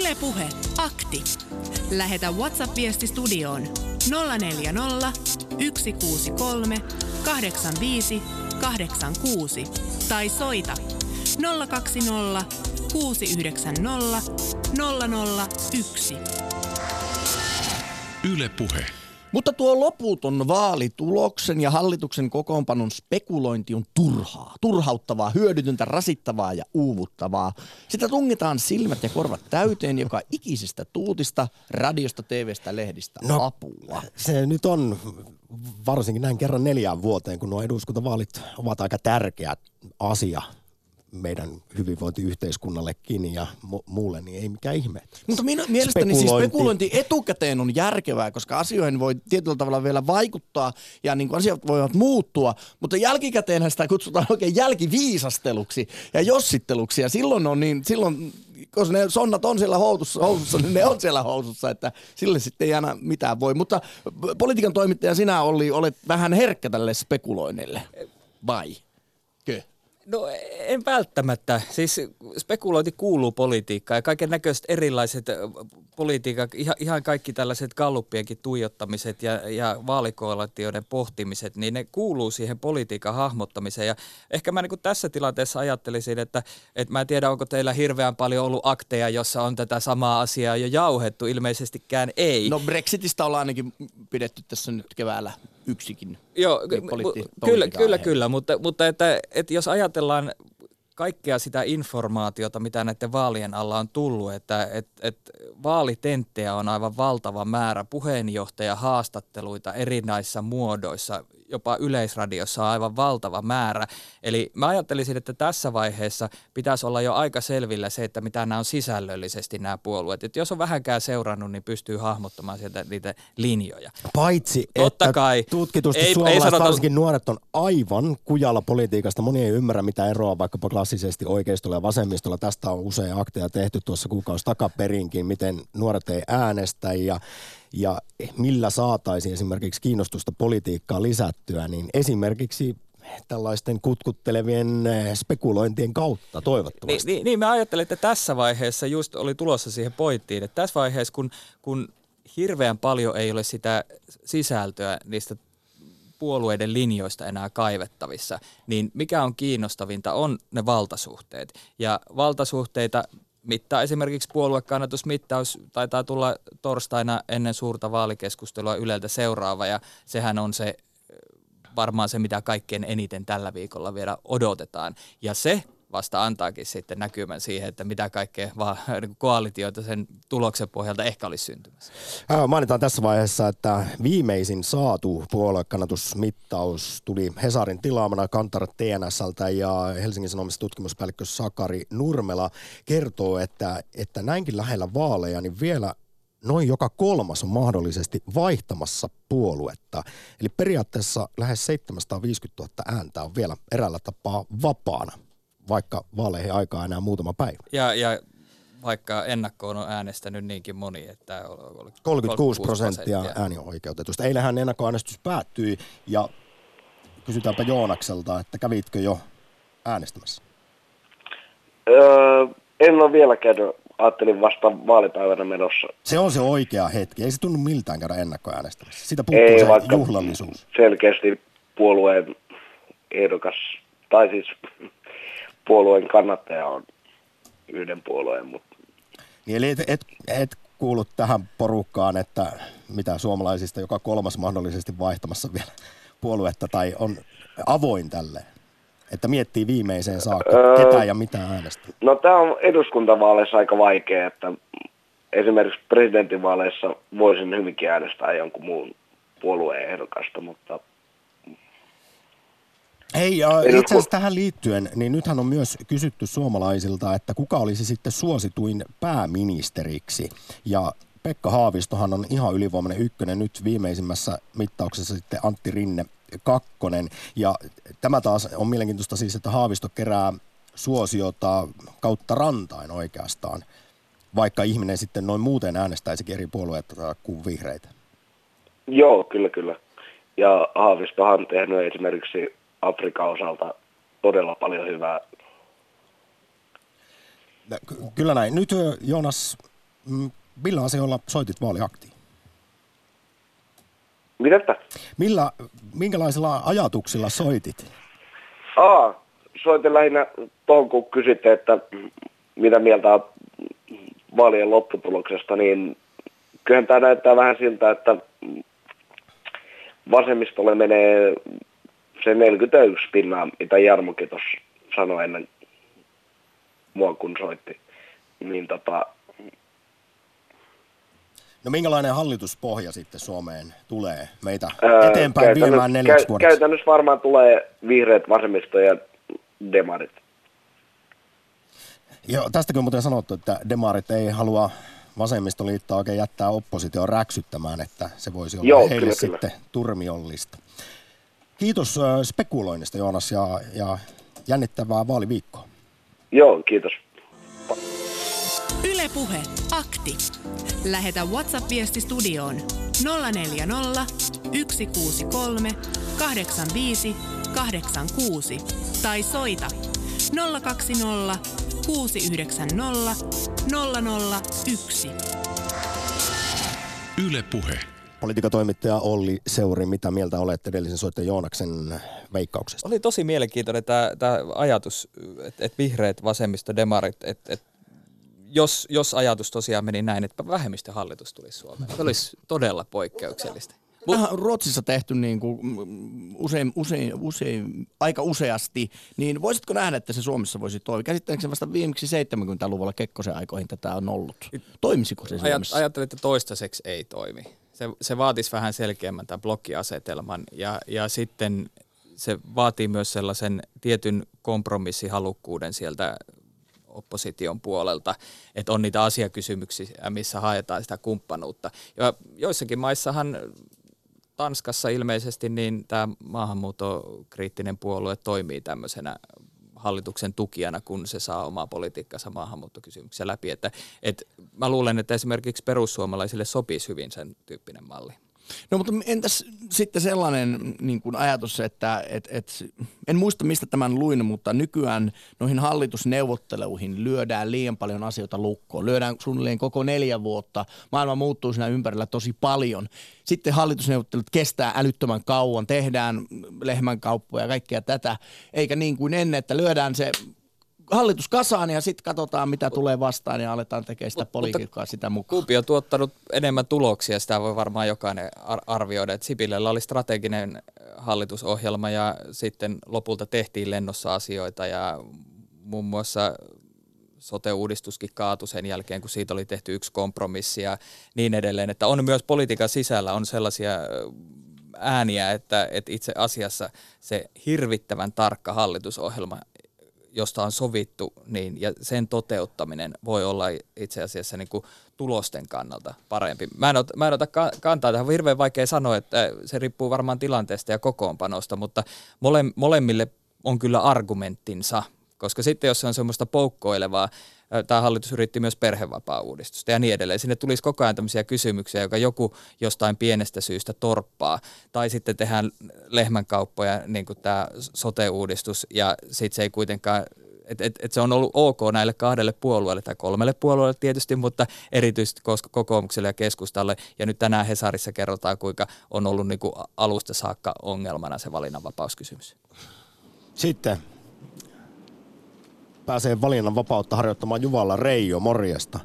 Ylepuhe akti. Lähetä WhatsApp-viesti studioon 040 163 85 86 tai soita 020 690 001. Yle Puhe. Mutta tuo loputon vaalituloksen ja hallituksen kokoonpanon spekulointi on turhaa, turhauttavaa, hyödytöntä, rasittavaa ja uuvuttavaa. Sitä tungetaan silmät ja korvat täyteen joka ikisestä tuutista, radiosta, TVstä, lehdistä no, apua. Se nyt on varsinkin näin kerran neljään vuoteen, kun nuo eduskuntavaalit ovat aika tärkeä asia meidän hyvinvointiyhteiskunnallekin ja mu- muulle, niin ei mikään ihme. Mutta minä, mielestäni spekulointi. siis spekulointi etukäteen on järkevää, koska asioihin voi tietyllä tavalla vielä vaikuttaa ja niin kuin asiat voivat muuttua, mutta jälkikäteen sitä kutsutaan oikein jälkiviisasteluksi ja jossitteluksi ja silloin on niin, silloin koska ne sonnat on siellä housussa, housussa, niin ne on siellä housussa, että sille sitten ei aina mitään voi. Mutta politiikan toimittaja sinä Olli, olet vähän herkkä tälle spekuloinnille, vai? No en välttämättä. Siis spekulointi kuuluu politiikkaan ja kaiken näköiset erilaiset politiikat, ihan, kaikki tällaiset galluppienkin tuijottamiset ja, ja vaalikoalitioiden pohtimiset, niin ne kuuluu siihen politiikan hahmottamiseen. Ja ehkä mä niin tässä tilanteessa ajattelisin, että, että mä en tiedä, onko teillä hirveän paljon ollut akteja, jossa on tätä samaa asiaa jo jauhettu. Ilmeisestikään ei. No Brexitistä ollaan ainakin pidetty tässä nyt keväällä yksikin. Joo, politi- kyllä, kyllä, kyllä, mutta, mutta että, että jos ajatellaan kaikkea sitä informaatiota, mitä näiden vaalien alla on tullut, että et, et vaalitenttejä on aivan valtava määrä, puheenjohtaja haastatteluita erinäisissä muodoissa, jopa yleisradiossa on aivan valtava määrä. Eli mä ajattelisin, että tässä vaiheessa pitäisi olla jo aika selvillä se, että mitä nämä on sisällöllisesti nämä puolueet. Että jos on vähänkään seurannut, niin pystyy hahmottamaan sieltä niitä linjoja. Paitsi, Totta että kai, tutkitusti ei, suomalaiset, ei sanota... varsinkin nuoret on aivan kujalla politiikasta. Moni ei ymmärrä, mitä eroa vaikkapa klassisesti oikeistolla ja vasemmistolla. Tästä on usein akteja tehty tuossa kuukausi takaperinkin, miten nuoret ei äänestä ja ja millä saataisiin esimerkiksi kiinnostusta politiikkaa lisättyä, niin esimerkiksi tällaisten kutkuttelevien eh, spekulointien kautta toivottavasti. Niin, niin, niin mä ajattelen, että tässä vaiheessa just oli tulossa siihen pointtiin, että tässä vaiheessa kun, kun hirveän paljon ei ole sitä sisältöä niistä puolueiden linjoista enää kaivettavissa, niin mikä on kiinnostavinta on ne valtasuhteet. Ja valtasuhteita mittaa esimerkiksi puoluekannatusmittaus taitaa tulla torstaina ennen suurta vaalikeskustelua Yleltä seuraava ja sehän on se varmaan se, mitä kaikkein eniten tällä viikolla vielä odotetaan. Ja se vasta antaakin sitten näkymän siihen, että mitä kaikkea vaan niin koalitioita sen tuloksen pohjalta ehkä olisi syntymässä. Mainitaan tässä vaiheessa, että viimeisin saatu puoluekannatusmittaus tuli Hesarin tilaamana Kantar TNSltä ja Helsingin Sanomissa tutkimuspäällikkö Sakari Nurmela kertoo, että, että näinkin lähellä vaaleja, niin vielä noin joka kolmas on mahdollisesti vaihtamassa puoluetta. Eli periaatteessa lähes 750 000 ääntä on vielä erällä tapaa vapaana vaikka vaaleihin aikaa enää muutama päivä. Ja, ja vaikka ennakkoon on äänestänyt niinkin moni, että oli 36 prosenttia äänioikeutetusta. Eilähän ennakkoäänestys päättyi ja kysytäänpä Joonakselta, että kävitkö jo äänestämässä? Öö, en ole vielä käynyt, ajattelin vasta vaalipäivänä menossa. Se on se oikea hetki, ei se tunnu miltään käydä ennakkoäänestämässä. Sitä puuttuu ei, se juhlallisuus. selkeästi puolueen ehdokas, tai siis puolueen kannattaja on yhden puolueen. Mutta... Niin eli et, et, et kuulu tähän porukkaan, että mitä suomalaisista joka kolmas mahdollisesti vaihtamassa vielä puoluetta tai on avoin tälle? Että miettii viimeiseen saakka, öö, ketä ja mitä äänestä. No tämä on eduskuntavaaleissa aika vaikea, että esimerkiksi presidentinvaaleissa voisin hyvinkin äänestää jonkun muun puolueen ehdokasta, mutta Hei, ja itse asiassa tähän liittyen, niin nythän on myös kysytty suomalaisilta, että kuka olisi sitten suosituin pääministeriksi. Ja Pekka Haavistohan on ihan ylivoimainen ykkönen nyt viimeisimmässä mittauksessa sitten Antti Rinne kakkonen. Ja tämä taas on mielenkiintoista siis, että Haavisto kerää suosiota kautta rantain oikeastaan, vaikka ihminen sitten noin muuten äänestäisikin eri puolueita kuin vihreitä. Joo, kyllä, kyllä. Ja Haavistohan on tehnyt esimerkiksi Afrikan osalta todella paljon hyvää. Kyllä näin. Nyt Joonas millä asioilla soitit vaaliaktiin? Mitä? Millä, minkälaisilla ajatuksilla soitit? Aa, soitin lähinnä tuohon, kun kysytte, että mitä mieltä on vaalien lopputuloksesta, niin kyllähän tämä näyttää vähän siltä, että vasemmistolle menee se 41 pinnaa, mitä Jarmokin tuossa sanoi ennen mua, kun soitti. Niin tota, No minkälainen hallituspohja sitten Suomeen tulee meitä ää, eteenpäin viemään neljäksi kä- vuodeksi? Käytännössä varmaan tulee vihreät, vasemmisto ja demarit. Joo, tästäkin on muuten sanottu, että demarit ei halua vasemmistoliittoa oikein jättää opposition räksyttämään, että se voisi olla Joo, heille kyllä, sitten kyllä. turmiollista. Kiitos spekuloinnista Joonas ja, ja jännittävää vaaliviikkoa. Joo, kiitos. Ylepuhe akti. Lähetä WhatsApp-viesti studioon 040 163 85 86 tai soita 020 690 001. Yle Puhe. Politiikatoimittaja Olli Seuri, mitä mieltä olette edellisen soittajan Joonaksen veikkauksesta? Oli tosi mielenkiintoinen tämä, tämä ajatus, että, että vihreät, vasemmisto, demarit, että, että jos, jos ajatus tosiaan meni näin, että vähemmistöhallitus tulisi Suomeen. Se olisi todella poikkeuksellista. Tähän on Ruotsissa tehty niin kuin usein, usein, usein, aika useasti, niin voisitko nähdä, että se Suomessa voisi toimia? Käsittääkseni vasta viimeksi 70-luvulla Kekkosen aikoihin tätä on ollut. Toimisiko se Suomessa? Ajattelin, että toistaiseksi ei toimi. Se, se vaatisi vähän selkeämmän tämän blokkiasetelman ja, ja sitten se vaatii myös sellaisen tietyn kompromissihalukkuuden sieltä opposition puolelta, että on niitä asiakysymyksiä, missä haetaan sitä kumppanuutta. Ja joissakin maissahan Tanskassa ilmeisesti niin tämä maahanmuuttokriittinen puolue toimii tämmöisenä hallituksen tukijana, kun se saa omaa politiikkansa maahanmuuttokysymyksiä läpi. Että, et mä luulen, että esimerkiksi perussuomalaisille sopisi hyvin sen tyyppinen malli. No mutta entäs sitten sellainen niin kuin ajatus, että et, et, en muista mistä tämän luin, mutta nykyään noihin hallitusneuvotteluihin lyödään liian paljon asioita lukkoon. Lyödään suunnilleen koko neljä vuotta. Maailma muuttuu siinä ympärillä tosi paljon. Sitten hallitusneuvottelut kestää älyttömän kauan, tehdään lehmänkauppoja ja kaikkea tätä, eikä niin kuin ennen, että lyödään se hallitus kasaan ja sitten katsotaan, mitä tulee vastaan ja aletaan tekemään sitä politiikkaa sitä mukaan. Kumpi on tuottanut enemmän tuloksia, sitä voi varmaan jokainen ar- arvioida. Että Sipilällä oli strateginen hallitusohjelma ja sitten lopulta tehtiin lennossa asioita ja muun muassa sote-uudistuskin kaatui sen jälkeen, kun siitä oli tehty yksi kompromissi ja niin edelleen. Että on myös politiikan sisällä on sellaisia ääniä, että, että itse asiassa se hirvittävän tarkka hallitusohjelma josta on sovittu, niin, ja sen toteuttaminen voi olla itse asiassa niin kuin tulosten kannalta parempi. Mä en, ota, mä en ota kantaa tähän, on hirveän vaikea sanoa, että se riippuu varmaan tilanteesta ja kokoonpanosta, mutta mole, molemmille on kyllä argumenttinsa, koska sitten jos se on semmoista poukkoilevaa, tämä hallitus yritti myös perhevapaa-uudistusta ja niin edelleen. Sinne tulisi koko ajan tämmöisiä kysymyksiä, joka joku jostain pienestä syystä torppaa. Tai sitten tehdään lehmänkauppoja, niin kuin tämä sote-uudistus, ja sitten se ei kuitenkaan et, et, et se on ollut ok näille kahdelle puolueelle tai kolmelle puolueelle tietysti, mutta erityisesti kokoomukselle ja keskustalle. Ja nyt tänään Hesarissa kerrotaan, kuinka on ollut niin kuin alusta saakka ongelmana se valinnanvapauskysymys. Sitten pääsee valinnan vapautta harjoittamaan Juvalla Reijo, morjesta.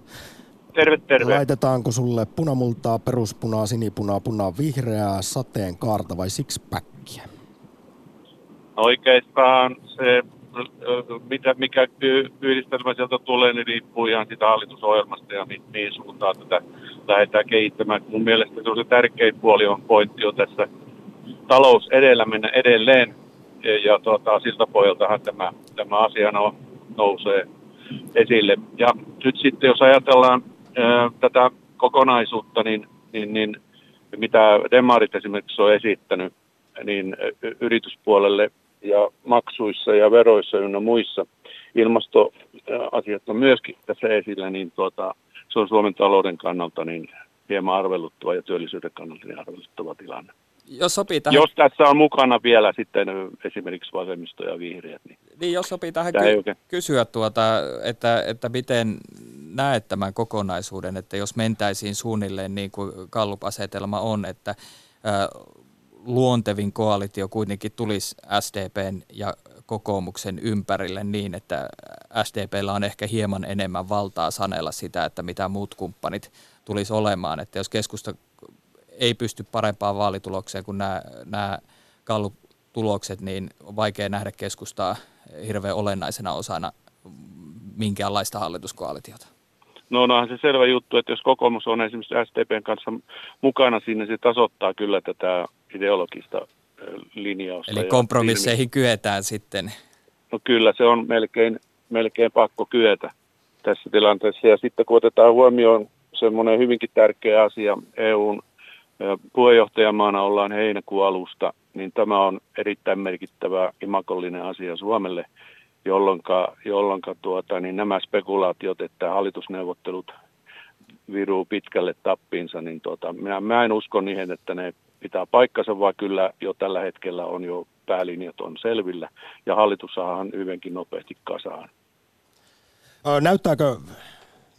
Terve, terve. Laitetaanko sulle punamultaa, peruspunaa, sinipunaa, punaa, vihreää, sateen kaarta vai sixpackia? Oikeastaan se, mitä, mikä yhdistelmä sieltä tulee, niin riippuu ihan siitä hallitusohjelmasta ja mihin suuntaan tätä lähdetään kehittämään. Mun mielestä se, on se tärkein puoli on pointti on tässä talous edellä mennä edelleen. Ja, ja tuota, siltä pohjaltahan tämä, tämä asia on nousee esille. Ja nyt sitten jos ajatellaan ää, tätä kokonaisuutta, niin, niin, niin mitä demarit esimerkiksi on esittänyt, niin yrityspuolelle ja maksuissa ja veroissa ynnä muissa ilmastoasiat on myöskin tässä esillä, niin tuota, se on Suomen talouden kannalta niin hieman arveluttava ja työllisyyden kannalta niin arveluttava tilanne. Jos, sopii tähän... jos tässä on mukana vielä sitten esimerkiksi vasemmisto ja vihreät. Niin, niin jos sopii tähän ky- oikein... kysyä, tuota, että, että miten näet tämän kokonaisuuden, että jos mentäisiin suunnilleen niin kuin Gallup-asetelma on, että luontevin koalitio kuitenkin tulisi SDPn ja kokoomuksen ympärille niin, että SDPllä on ehkä hieman enemmän valtaa sanella sitä, että mitä muut kumppanit tulisi olemaan. Että jos keskusta ei pysty parempaan vaalitulokseen kuin nämä, nämä Gallup-tulokset, niin on vaikea nähdä keskustaa hirveän olennaisena osana minkäänlaista hallituskoalitiota. No onhan se selvä juttu, että jos kokoomus on esimerkiksi STPn kanssa mukana siinä, se tasoittaa kyllä tätä ideologista linjausta. Eli kompromisseihin kyetään sitten. No kyllä, se on melkein, melkein pakko kyetä tässä tilanteessa. Ja sitten kun otetaan huomioon semmoinen hyvinkin tärkeä asia, EUn puheenjohtajamaana ollaan heinäkuun alusta, niin tämä on erittäin merkittävä imakollinen asia Suomelle, jolloin, jolloin tuota, niin nämä spekulaatiot, että hallitusneuvottelut viruu pitkälle tappiinsa, niin tuota, minä, mä en usko niihin, että ne pitää paikkansa, vaan kyllä jo tällä hetkellä on jo päälinjat on selvillä ja hallitus saadaan hyvinkin nopeasti kasaan. Näyttääkö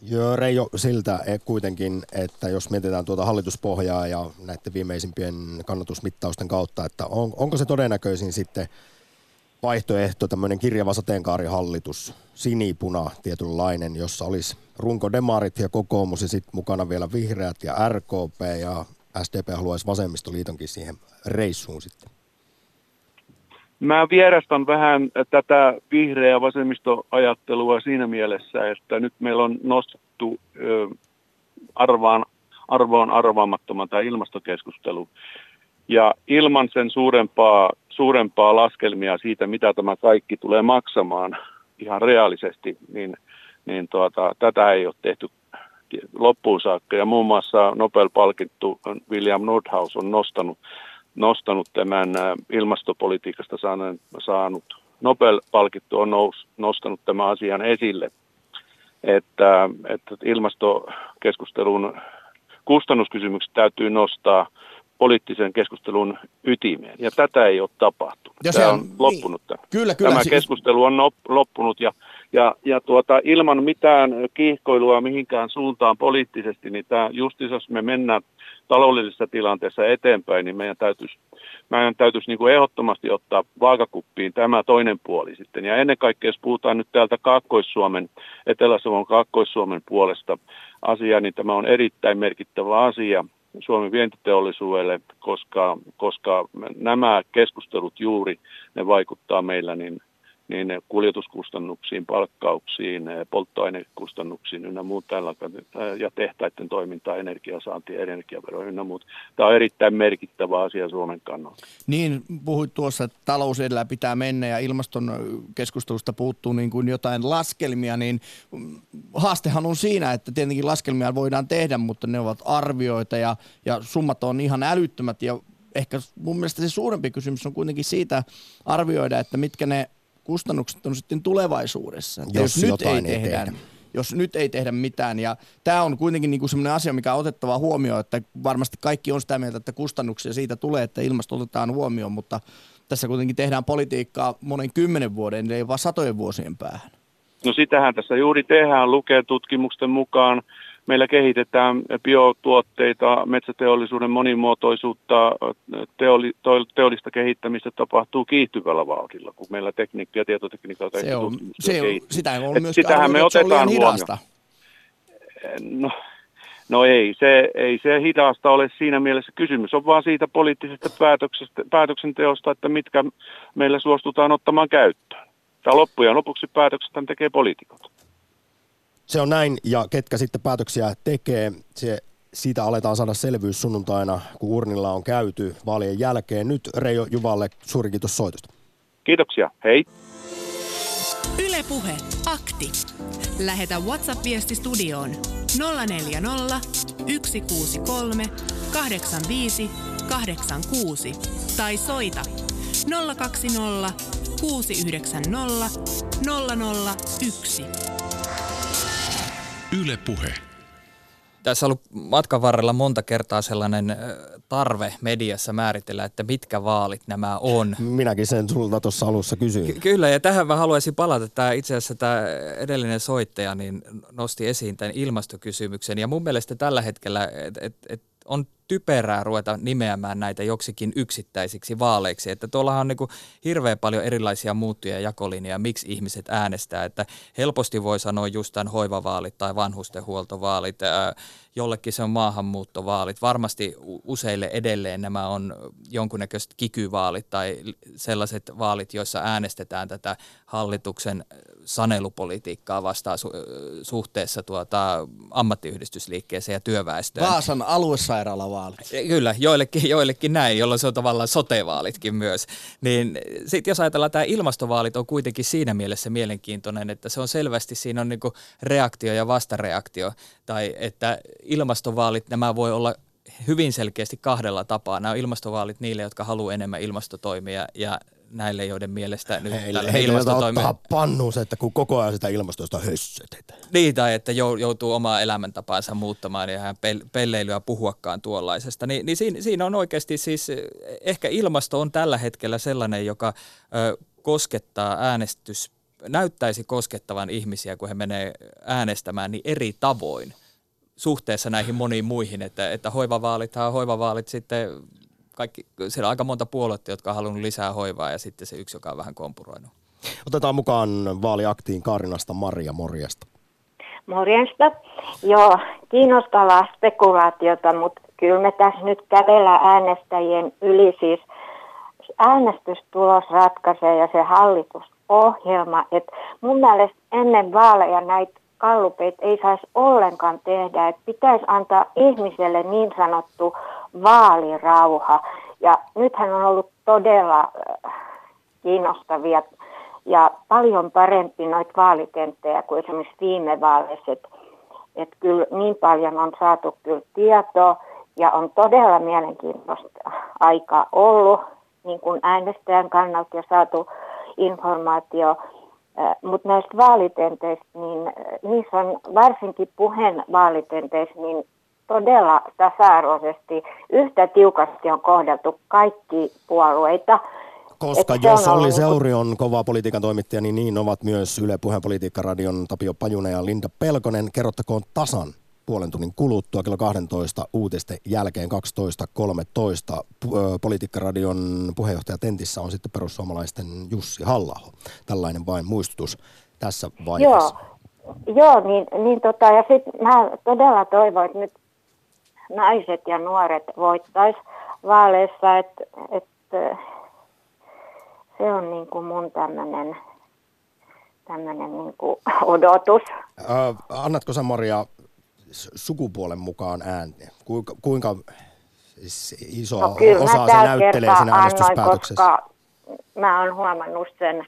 Joo, Reijo siltä et kuitenkin, että jos mietitään tuota hallituspohjaa ja näiden viimeisimpien kannatusmittausten kautta, että on, onko se todennäköisin sitten vaihtoehto, tämmöinen kirjava sateenkaarihallitus, sinipuna tietynlainen, jossa olisi runko demarit ja kokoomus ja sitten mukana vielä vihreät ja RKP ja SDP haluaisi vasemmistoliitonkin siihen reissuun sitten? Mä vierastan vähän tätä vihreä vasemmistoajattelua siinä mielessä, että nyt meillä on nostettu arvaan, arvoon arvaamattoman tämä ilmastokeskustelu. Ja ilman sen suurempaa, suurempaa laskelmia siitä, mitä tämä kaikki tulee maksamaan ihan reaalisesti, niin, niin tuota, tätä ei ole tehty loppuun saakka. Ja muun muassa Nobel-palkittu William Nordhaus on nostanut nostanut tämän ilmastopolitiikasta saanut, saanut Nobel-palkittu on nous, nostanut tämän asian esille, että, että ilmastokeskustelun kustannuskysymykset täytyy nostaa poliittisen keskustelun ytimeen. Ja tätä ei ole tapahtunut. Ja tämä on, on loppunut. Niin. Kyllä, kyllä, tämä keskustelu on loppunut ja, ja, ja tuota, ilman mitään kiihkoilua mihinkään suuntaan poliittisesti, niin tämä, just jos me mennään taloudellisessa tilanteessa eteenpäin, niin meidän täytyisi, meidän täytyisi niin kuin ehdottomasti ottaa vaakakuppiin tämä toinen puoli sitten. Ja ennen kaikkea, jos puhutaan nyt täältä Kaakkois-Suomen, Etelä-Savon Kaakkois-Suomen puolesta asiaa, niin tämä on erittäin merkittävä asia Suomen vientiteollisuudelle, koska, koska nämä keskustelut juuri, ne vaikuttaa meillä niin niin kuljetuskustannuksiin, palkkauksiin, polttoainekustannuksiin ynnä muut tällä, ja tehtaiden toimintaa, energiasaanti, energiavero ynnä muut. Tämä on erittäin merkittävä asia Suomen kannalta. Niin, puhuit tuossa, että talous edellä pitää mennä ja ilmaston keskustelusta puuttuu niin kuin jotain laskelmia, niin haastehan on siinä, että tietenkin laskelmia voidaan tehdä, mutta ne ovat arvioita ja, ja summat on ihan älyttömät ja ehkä mun mielestä se suurempi kysymys on kuitenkin siitä arvioida, että mitkä ne kustannukset on sitten tulevaisuudessa. Jos, jos nyt ei tehdä, tehdä. Jos nyt ei tehdä mitään. Ja tämä on kuitenkin niinku sellainen asia, mikä on otettava huomioon, että varmasti kaikki on sitä mieltä, että kustannuksia siitä tulee, että ilmasto otetaan huomioon, mutta tässä kuitenkin tehdään politiikkaa monen kymmenen vuoden, ei vaan satojen vuosien päähän. No sitähän tässä juuri tehdään, lukee tutkimusten mukaan Meillä kehitetään biotuotteita, metsäteollisuuden monimuotoisuutta, teoli, teollista kehittämistä tapahtuu kiihtyvällä vauhdilla, kun meillä tekniikka ja tietotekniikka se on, se on, Sitä on myös Sitähän me otetaan huomioon. No, No ei se, ei se hidasta ole siinä mielessä. Kysymys on vaan siitä poliittisesta päätöksestä, päätöksenteosta, että mitkä meillä suostutaan ottamaan käyttöön. Tämä loppujen lopuksi päätökset tekee poliitikot. Se on näin, ja ketkä sitten päätöksiä tekee, se, siitä aletaan saada selvyys sunnuntaina, kun urnilla on käyty vaalien jälkeen. Nyt Reijo Juvalle suuri kiitos soitosta. Kiitoksia, hei. Ylepuhe akti. Lähetä WhatsApp-viesti studioon 040 163 85 86 tai soita 020 690 001. Yle Puhe. tässä on ollut matkan varrella monta kertaa sellainen tarve mediassa määritellä, että mitkä vaalit nämä on. Minäkin sen sulta tuossa alussa kysyin. Ky- kyllä, ja tähän mä haluaisin palata. Tämä itse asiassa tämä edellinen soittaja niin nosti esiin tämän ilmastokysymyksen. Ja mun mielestä tällä hetkellä, että et, et on typerää ruveta nimeämään näitä joksikin yksittäisiksi vaaleiksi. Että tuollahan on niin kuin hirveän paljon erilaisia muuttuja jakolinjoja, miksi ihmiset äänestää. Että helposti voi sanoa just tämän hoivavaalit tai vanhustenhuoltovaalit, jollekin se on maahanmuuttovaalit. Varmasti useille edelleen nämä on jonkunnäköiset kikyvaalit tai sellaiset vaalit, joissa äänestetään tätä hallituksen sanelupolitiikkaa vastaan su- suhteessa tuota ammattiyhdistysliikkeeseen ja työväestöön. Vaasan aluesairaalavaalit. Kyllä, joillekin, joillekin näin, jolloin se on tavallaan sotevaalitkin myös. Niin sitten jos ajatellaan, tämä ilmastovaalit on kuitenkin siinä mielessä mielenkiintoinen, että se on selvästi, siinä on niinku reaktio ja vastareaktio, tai että ilmastovaalit, nämä voi olla hyvin selkeästi kahdella tapaa. Nämä on ilmastovaalit niille, jotka haluaa enemmän ilmastotoimia ja näille, joiden mielestä nyt heille, tällä heille ilmastotoimi... ottaa pannuun se, että kun koko ajan sitä ilmastosta hössötetään. Niin, tai että joutuu omaa elämäntapaansa muuttamaan ja hän pelleilyä puhuakaan tuollaisesta. Ni, niin siinä, siinä on oikeasti siis, ehkä ilmasto on tällä hetkellä sellainen, joka ö, koskettaa äänestys, näyttäisi koskettavan ihmisiä, kun he menee äänestämään, niin eri tavoin suhteessa näihin moniin muihin, että, että hoivavaalithan hoivavaalit sitten kaikki, siellä on aika monta puoluetta, jotka on halunnut lisää hoivaa ja sitten se yksi, joka on vähän kompuroinut. Otetaan mukaan vaaliaktiin Kaarinasta Maria Morjesta. Morjesta. Joo, kiinnostavaa spekulaatiota, mutta kyllä me tässä nyt kävellä äänestäjien yli. Siis äänestystulos ratkaisee ja se hallitusohjelma. Et mun mielestä ennen vaaleja näitä kallupeita ei saisi ollenkaan tehdä. Et pitäisi antaa ihmiselle niin sanottu vaalirauha. Ja nythän on ollut todella äh, kiinnostavia ja paljon parempi noita vaalitenttejä kuin esimerkiksi viime vaaleissa. Että et kyllä niin paljon on saatu kyllä tietoa ja on todella mielenkiintoista aikaa ollut niin kuin äänestäjän kannalta ja saatu informaatio. Mutta näistä vaalitenteistä, niin niissä on varsinkin puheen vaalitenteistä, niin todella tasa-arvoisesti, yhtä tiukasti on kohdeltu kaikki puolueita. Koska Että jos Olli Seuri on kova politiikan toimittaja, niin niin ovat myös Yle Puheen politiikkaradion Tapio Pajunen ja Linda Pelkonen. Kerrottakoon tasan puolen tunnin kuluttua kello 12 uutisten jälkeen 12.13. Politiikkaradion puheenjohtaja Tentissä on sitten perussuomalaisten Jussi halla Tällainen vain muistutus tässä vaiheessa. Joo, Joo niin, niin tota, ja sitten mä todella toivon, että nyt naiset ja nuoret voittaisi vaaleissa, että et, se on niin kuin mun tämmöinen tämmöinen niin kuin odotus. Äh, annatko sä Maria sukupuolen mukaan ääntä? Kuinka, kuinka iso no, osa se näyttelee siinä äänestyspäätöksessä? Koska mä oon huomannut sen,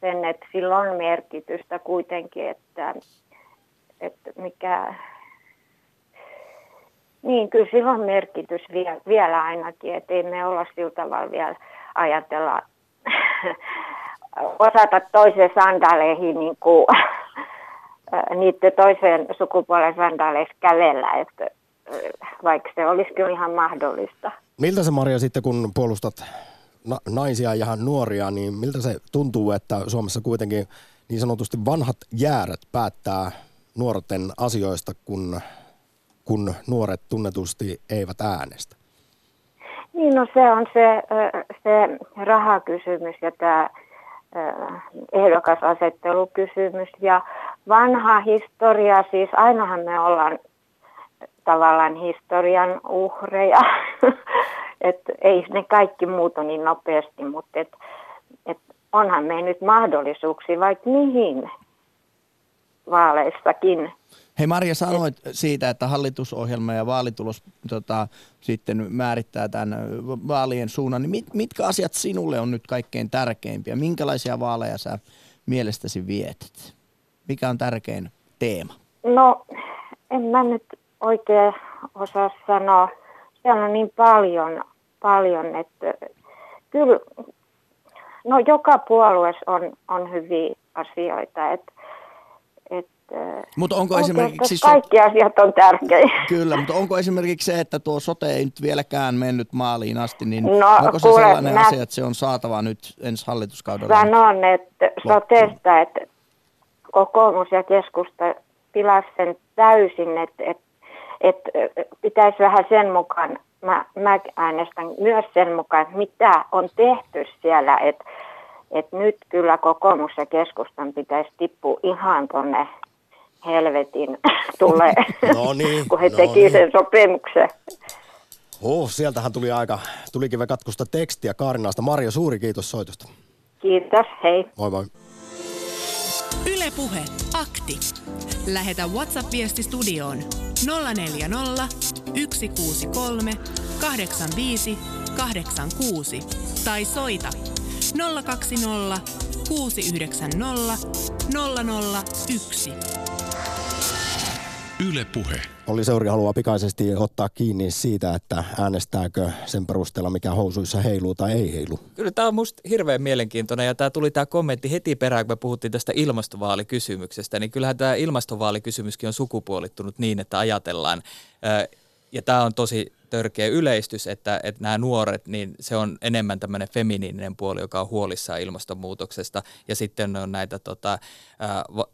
sen, että sillä on merkitystä kuitenkin, että, että mikä niin, kyllä sillä on merkitys vielä, vielä ainakin, että ei me olla sillä tavalla vielä ajatella, osata toiseen sandaleihin niin kuin, niiden toiseen sukupuolen sandaaleissa kävellä, että vaikka se olisi kyllä ihan mahdollista. Miltä se Maria sitten, kun puolustat na- naisia ja nuoria, niin miltä se tuntuu, että Suomessa kuitenkin niin sanotusti vanhat jäärät päättää nuorten asioista, kun kun nuoret tunnetusti eivät äänestä? Niin, no se on se, se rahakysymys ja tämä ehdokasasettelukysymys. Ja vanha historia, siis ainahan me ollaan tavallaan historian uhreja. että ei ne kaikki muutu niin nopeasti, mutta et, et onhan me nyt mahdollisuuksia vaikka mihin vaaleissakin. Hei Maria, sanoit siitä, että hallitusohjelma ja vaalitulos tota, sitten määrittää tämän vaalien suunnan. Niin mit, mitkä asiat sinulle on nyt kaikkein tärkeimpiä? Minkälaisia vaaleja sä mielestäsi vietit? Mikä on tärkein teema? No, en mä nyt oikein osaa sanoa. Se on niin paljon, paljon että kyllä, no joka puolueessa on, on hyviä asioita. Että mutta onko esimerkiksi... So- kaikki asiat on tärkeitä. Kyllä, mutta onko esimerkiksi se, että tuo sote ei nyt vieläkään mennyt maaliin asti, niin no, onko se kuule, sellainen mä... asia, että se on saatava nyt ensi hallituskaudella? Sanon, että sotesta, että kokoomus ja keskusta pilas sen täysin, että, että, että pitäisi vähän sen mukaan, mä, mä äänestän myös sen mukaan, että mitä on tehty siellä, että, että nyt kyllä kokoomus ja keskustan pitäisi tippua ihan tuonne helvetin tulee, no niin, kun he no teki niin. sen sopimuksen. Oh, sieltähän tuli aika, tulikin katkusta tekstiä Kaarinaasta. Marjo, suuri kiitos soitosta. Kiitos, hei. Moi moi. Ylepuhe akti. Lähetä WhatsApp-viesti studioon 040 163 85 86 tai soita 020 690 001. Yle Puhe. Olli Seuri haluaa pikaisesti ottaa kiinni siitä, että äänestääkö sen perusteella, mikä housuissa heiluu tai ei heilu. Kyllä tämä on musta hirveän mielenkiintoinen ja tämä tuli tämä kommentti heti perään, kun me puhuttiin tästä ilmastovaalikysymyksestä. Niin kyllähän tämä ilmastovaalikysymyskin on sukupuolittunut niin, että ajatellaan, ja tämä on tosi törkeä yleistys, että, että nämä nuoret, niin se on enemmän tämmöinen feminiininen puoli, joka on huolissaan ilmastonmuutoksesta. Ja sitten on näitä tota,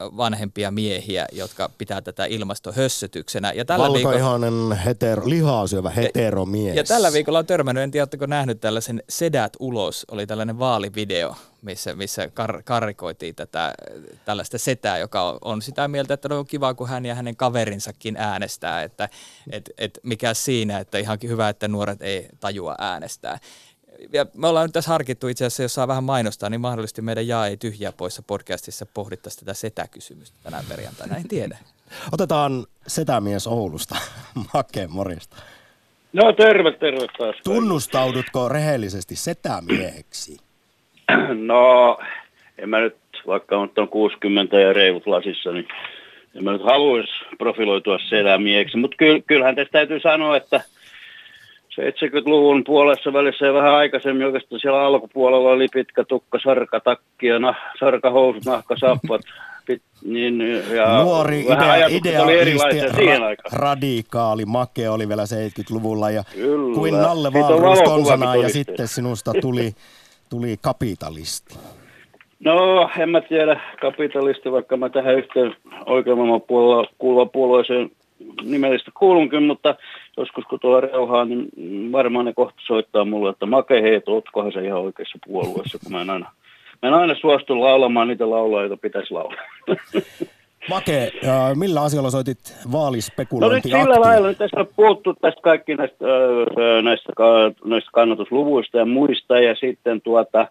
vanhempia miehiä, jotka pitää tätä ilmastohössötyksenä. Ja tällä Valkoihanen viikolla, hetero, lihaa syövä heteromies. Ja, ja tällä viikolla on törmännyt, en tiedä, oletteko nähnyt tällaisen Sedät ulos, oli tällainen vaalivideo, missä, missä kar, karikoitiin tätä, tällaista setää, joka on, on sitä mieltä, että no on kiva, kun hän ja hänen kaverinsakin äänestää, että et, et mikä siinä, että ihan hyvä, että nuoret ei tajua äänestää. Ja me ollaan nyt tässä harkittu itse asiassa, jos saa vähän mainostaa, niin mahdollisesti meidän Jaa ei tyhjää poissa podcastissa pohdittaisiin tätä setäkysymystä tänään perjantaina, en tiedä. Otetaan setämies Oulusta, Make, morjesta. No terve, terve taas. Tunnustaudutko rehellisesti setämieheksi? No, en mä nyt, vaikka on 60 ja reivut lasissa, niin en mä nyt haluaisi profiloitua setämieheksi. Mutta kyllähän tästä täytyy sanoa, että 70-luvun puolessa välissä ja vähän aikaisemmin oikeastaan siellä alkupuolella oli pitkä tukka, sarkatakki ja nah, sarkahousut, nahkasappat. Pit, niin, ja Nuori idea, idealisti, ra- radikaali, make oli vielä 70-luvulla ja Kyllä. kuin Nalle konsana ja sitten sinusta tuli tuli kapitalisti? No, en mä tiedä kapitalisti, vaikka mä tähän yhteen oikean puolella kuuluva puolueeseen nimellistä kuulunkin, mutta joskus kun tuolla reuhaa, niin varmaan ne kohta soittaa mulle, että Make, hei, ootkohan se ihan oikeassa puolueessa, kun mä en aina, mä en aina suostu laulamaan niitä laulaa, joita pitäisi laulaa. Make, millä asialla soitit vaalispekulointi No nyt sillä lailla, nyt tässä on puhuttu tästä kaikki näistä, näistä, näistä kannatusluvuista ja muista, ja sitten tuota,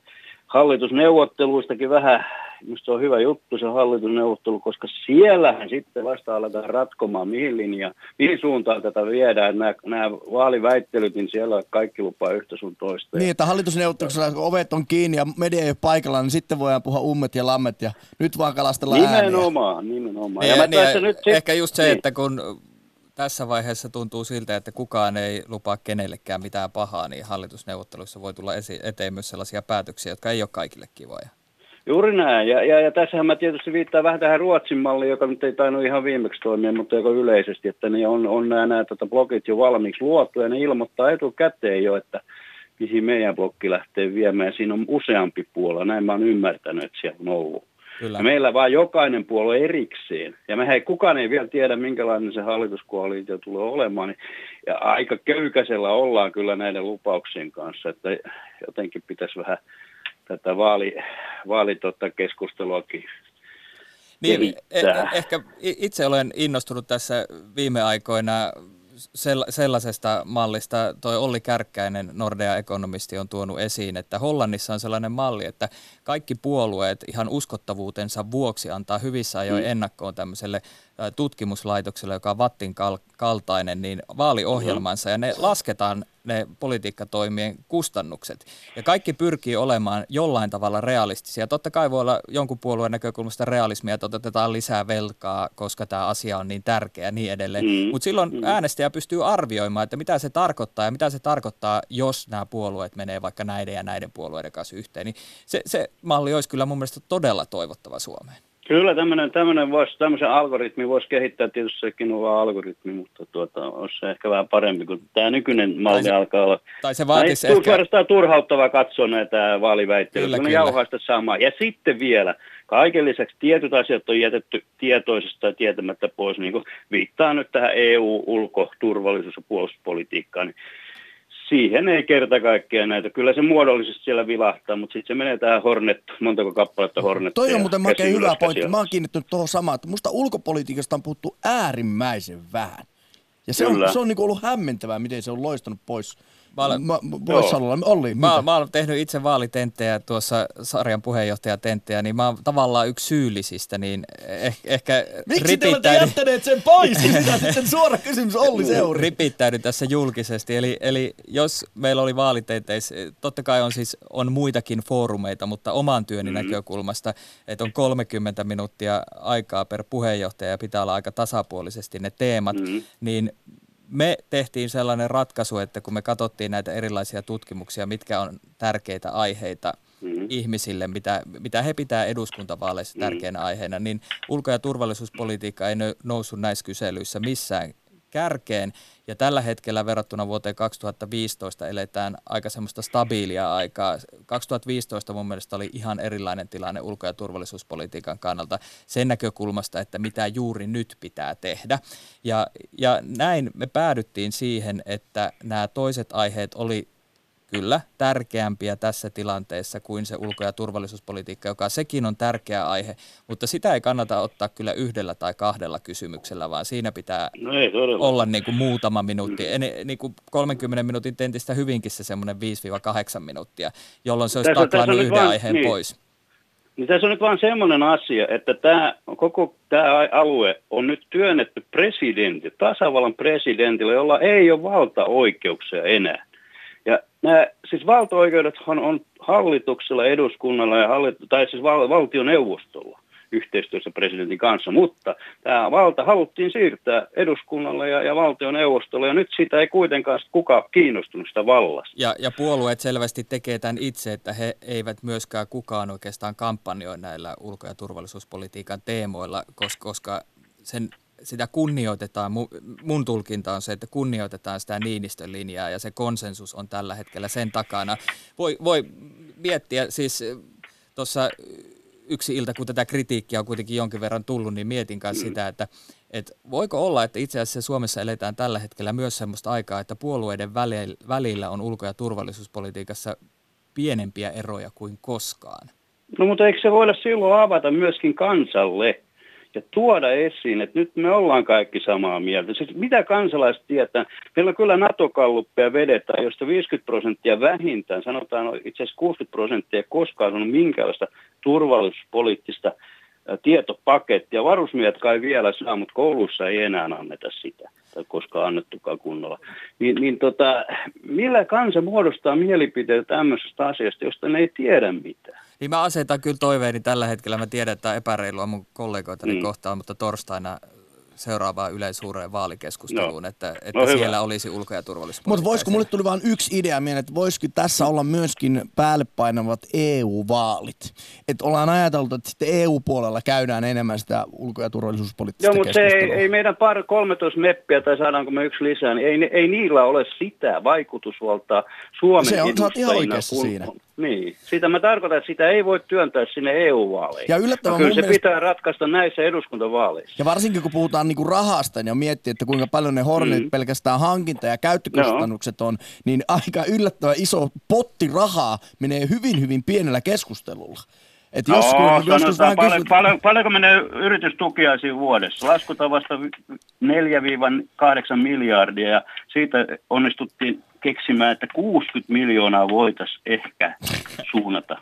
hallitusneuvotteluistakin vähän Minusta se on hyvä juttu se hallitusneuvottelu, koska siellähän sitten vasta aletaan ratkomaan, mihin linjaan, mihin suuntaan tätä viedään. Nämä, nämä vaaliväittelyt, niin siellä kaikki lupaa yhtä sun toista. Niin, että hallitusneuvottelussa ovet on kiinni ja media ei ole paikalla, niin sitten voidaan puhua ummet ja lammet ja nyt vaan kalastella nimenomaan, ääniä. Nimenomaan, niin, ja, niin, ja nyt ehkä just se, niin. että kun tässä vaiheessa tuntuu siltä, että kukaan ei lupaa kenellekään mitään pahaa, niin hallitusneuvotteluissa voi tulla esi- eteen myös sellaisia päätöksiä, jotka ei ole kaikille kivoja. Juuri näin. Ja, ja, ja tässähän mä tietysti viittaan vähän tähän Ruotsin malliin, joka nyt ei tainnut ihan viimeksi toimia, mutta joka yleisesti, että ne on, on nämä, nämä tota blogit jo valmiiksi luotu ja ne ilmoittaa etukäteen jo, että mihin meidän blokki lähtee viemään. Siinä on useampi puolue, näin mä oon ymmärtänyt, että siellä on ollut. Kyllä. Ja meillä vaan jokainen puolue erikseen. Ja mehän ei, kukaan ei vielä tiedä, minkälainen se hallituskoalitio tulee olemaan. Niin, ja aika köykäisellä ollaan kyllä näiden lupauksien kanssa, että jotenkin pitäisi vähän tätä vaali, vaali tota keskusteluakin niin, e- e- ehkä itse olen innostunut tässä viime aikoina sellaisesta mallista toi Olli Kärkkäinen, Nordea-ekonomisti, on tuonut esiin, että Hollannissa on sellainen malli, että kaikki puolueet ihan uskottavuutensa vuoksi antaa hyvissä ajoin mm. ennakkoon tämmöiselle tutkimuslaitokselle, joka on Vattin kaltainen, niin vaaliohjelmansa ja ne lasketaan ne politiikkatoimien kustannukset. Ja kaikki pyrkii olemaan jollain tavalla realistisia. Totta kai voi olla jonkun puolueen näkökulmasta realismia, että otetaan lisää velkaa, koska tämä asia on niin tärkeä ja niin edelleen. Mm. Mutta silloin mm. äänestäjä pystyy arvioimaan, että mitä se tarkoittaa ja mitä se tarkoittaa, jos nämä puolueet menee vaikka näiden ja näiden puolueiden kanssa yhteen. Niin se, se malli olisi kyllä mun mielestä todella toivottava Suomeen. Kyllä tämmöinen, tämmöinen voisi, tämmöisen algoritmi voisi kehittää tietysti sekin on vaan algoritmi, mutta tuota, olisi se ehkä vähän parempi, kun tämä nykyinen malli se, alkaa olla. Tai se vaatisi ehkä... Suorastaan turhauttavaa katsoa näitä vaaliväitteitä, kun ne jauhaa sitä samaa. Ja sitten vielä, kaiken lisäksi tietyt asiat on jätetty tietoisesta tai tietämättä pois, niin kuin viittaa nyt tähän EU-ulko-, turvallisuus- ja puolustuspolitiikkaan, niin siihen ei kerta kaikkea näitä. Kyllä se muodollisesti siellä vilahtaa, mutta sitten se menee tähän Hornet, montako kappaletta Hornet. Toi on muuten makea hyvä pointti. Mä oon kiinnittynyt tuohon samaan, että musta ulkopolitiikasta on puhuttu äärimmäisen vähän. Ja se Kyllä. on, se on niin ollut hämmentävää, miten se on loistanut pois Mä olen, mä, Olli, mä, mä olen tehnyt itse vaalitenttejä tuossa sarjan puheenjohtajatenttejä, niin mä oon tavallaan yksi syyllisistä, niin eh, ehkä Miksi te olette jättäneet sen pois? Sitä sitten suora kysymys Olli Seuri. Ripittäydyn tässä julkisesti. Eli, eli jos meillä oli vaalitentteissä, totta kai on siis on muitakin foorumeita, mutta oman työni mm. näkökulmasta, että on 30 minuuttia aikaa per puheenjohtaja ja pitää olla aika tasapuolisesti ne teemat, mm. niin me tehtiin sellainen ratkaisu, että kun me katsottiin näitä erilaisia tutkimuksia, mitkä on tärkeitä aiheita mm-hmm. ihmisille, mitä, mitä he pitää eduskuntavaaleissa mm-hmm. tärkeänä aiheena, niin ulko- ja turvallisuuspolitiikka ei noussut näissä kyselyissä missään kärkeen. Ja tällä hetkellä verrattuna vuoteen 2015 eletään aika semmoista stabiilia aikaa. 2015 mun mielestä oli ihan erilainen tilanne ulko- ja turvallisuuspolitiikan kannalta sen näkökulmasta, että mitä juuri nyt pitää tehdä. Ja, ja näin me päädyttiin siihen, että nämä toiset aiheet oli kyllä tärkeämpiä tässä tilanteessa kuin se ulko- ja turvallisuuspolitiikka, joka sekin on tärkeä aihe, mutta sitä ei kannata ottaa kyllä yhdellä tai kahdella kysymyksellä, vaan siinä pitää no ei, olla niin kuin muutama minuutti, en, niin kuin 30 minuutin tentistä hyvinkin se semmoinen 5-8 minuuttia, jolloin se olisi tässä, taklannut tässä yhden vaan, aiheen niin. pois. Niin tässä on nyt vaan semmoinen asia, että tämä, koko tämä alue on nyt työnnetty presidentti, tasavallan presidentille, jolla ei ole valtaoikeuksia enää. Ja nämä, siis valtaoikeudethan on hallituksella, eduskunnalla ja hallit, tai siis val, valtioneuvostolla yhteistyössä presidentin kanssa, mutta tämä valta haluttiin siirtää eduskunnalle ja, ja valtioneuvostolle, ja nyt sitä ei kuitenkaan kukaan kiinnostunut sitä vallasta. Ja, ja puolueet selvästi tekee tämän itse, että he eivät myöskään kukaan oikeastaan kampanjoi näillä ulko- ja turvallisuuspolitiikan teemoilla, koska, koska sen sitä kunnioitetaan, mun tulkinta on se, että kunnioitetaan sitä Niinistön linjaa ja se konsensus on tällä hetkellä sen takana. Voi, voi miettiä, siis tuossa yksi ilta, kun tätä kritiikkiä on kuitenkin jonkin verran tullut, niin mietin kanssa sitä, että, että voiko olla, että itse asiassa Suomessa eletään tällä hetkellä myös sellaista aikaa, että puolueiden välillä on ulko- ja turvallisuuspolitiikassa pienempiä eroja kuin koskaan? No mutta eikö se voida silloin avata myöskin kansalle? Ja tuoda esiin, että nyt me ollaan kaikki samaa mieltä. Siis mitä kansalaiset tietää? Meillä on kyllä NATO-kalluppeja vedetään, josta 50 prosenttia vähintään, sanotaan itse asiassa 60 prosenttia, koskaan on minkäänlaista turvallisuuspoliittista tietopakettia. Varusmiehet kai vielä saa, mutta koulussa ei enää anneta sitä, tai koskaan annettukaan kunnolla. Niin, niin tota, millä kansa muodostaa mielipiteitä tämmöisestä asiasta, josta ne ei tiedä mitään? Niin mä asetan kyllä toiveeni tällä hetkellä. Mä tiedän, että epäreilua mun kollegoitani mm. kohtaan, mutta torstaina seuraavaan yleisuureen vaalikeskusteluun, no. että, että no, siellä olisi ulko- ja turvallisuus. Mutta voisiko, mulle tuli vain yksi idea mieleen, että voisiko tässä olla myöskin päälle painavat EU-vaalit? Että ollaan ajateltu, että sitten EU-puolella käydään enemmän sitä ulko- ja turvallisuuspoliittista Joo, mutta se ei, ei meidän par 13 meppiä tai saadaanko me yksi lisää, niin ei, ei niillä ole sitä vaikutusvaltaa Suomen Se on, ihan oikeassa kun, siinä. Niin, sitä mä tarkoitan, että sitä ei voi työntää sinne EU-vaaleihin. Ja yllättävän kyllä se mielestä... pitää ratkaista näissä eduskuntavaaleissa. Ja varsinkin kun puhutaan niinku rahasta ja miettii, että kuinka paljon ne Hornet mm. pelkästään hankinta- ja käyttökustannukset no. on, niin aika yllättävän iso potti rahaa menee hyvin, hyvin pienellä keskustelulla. Et jos, no, kun, joskus vähän paljon, kysyt... paljon, paljonko menee yritystukiaisiin vuodessa? Laskutaan vasta 4-8 miljardia ja siitä onnistuttiin keksimään, että 60 miljoonaa voitaisiin ehkä suunnata.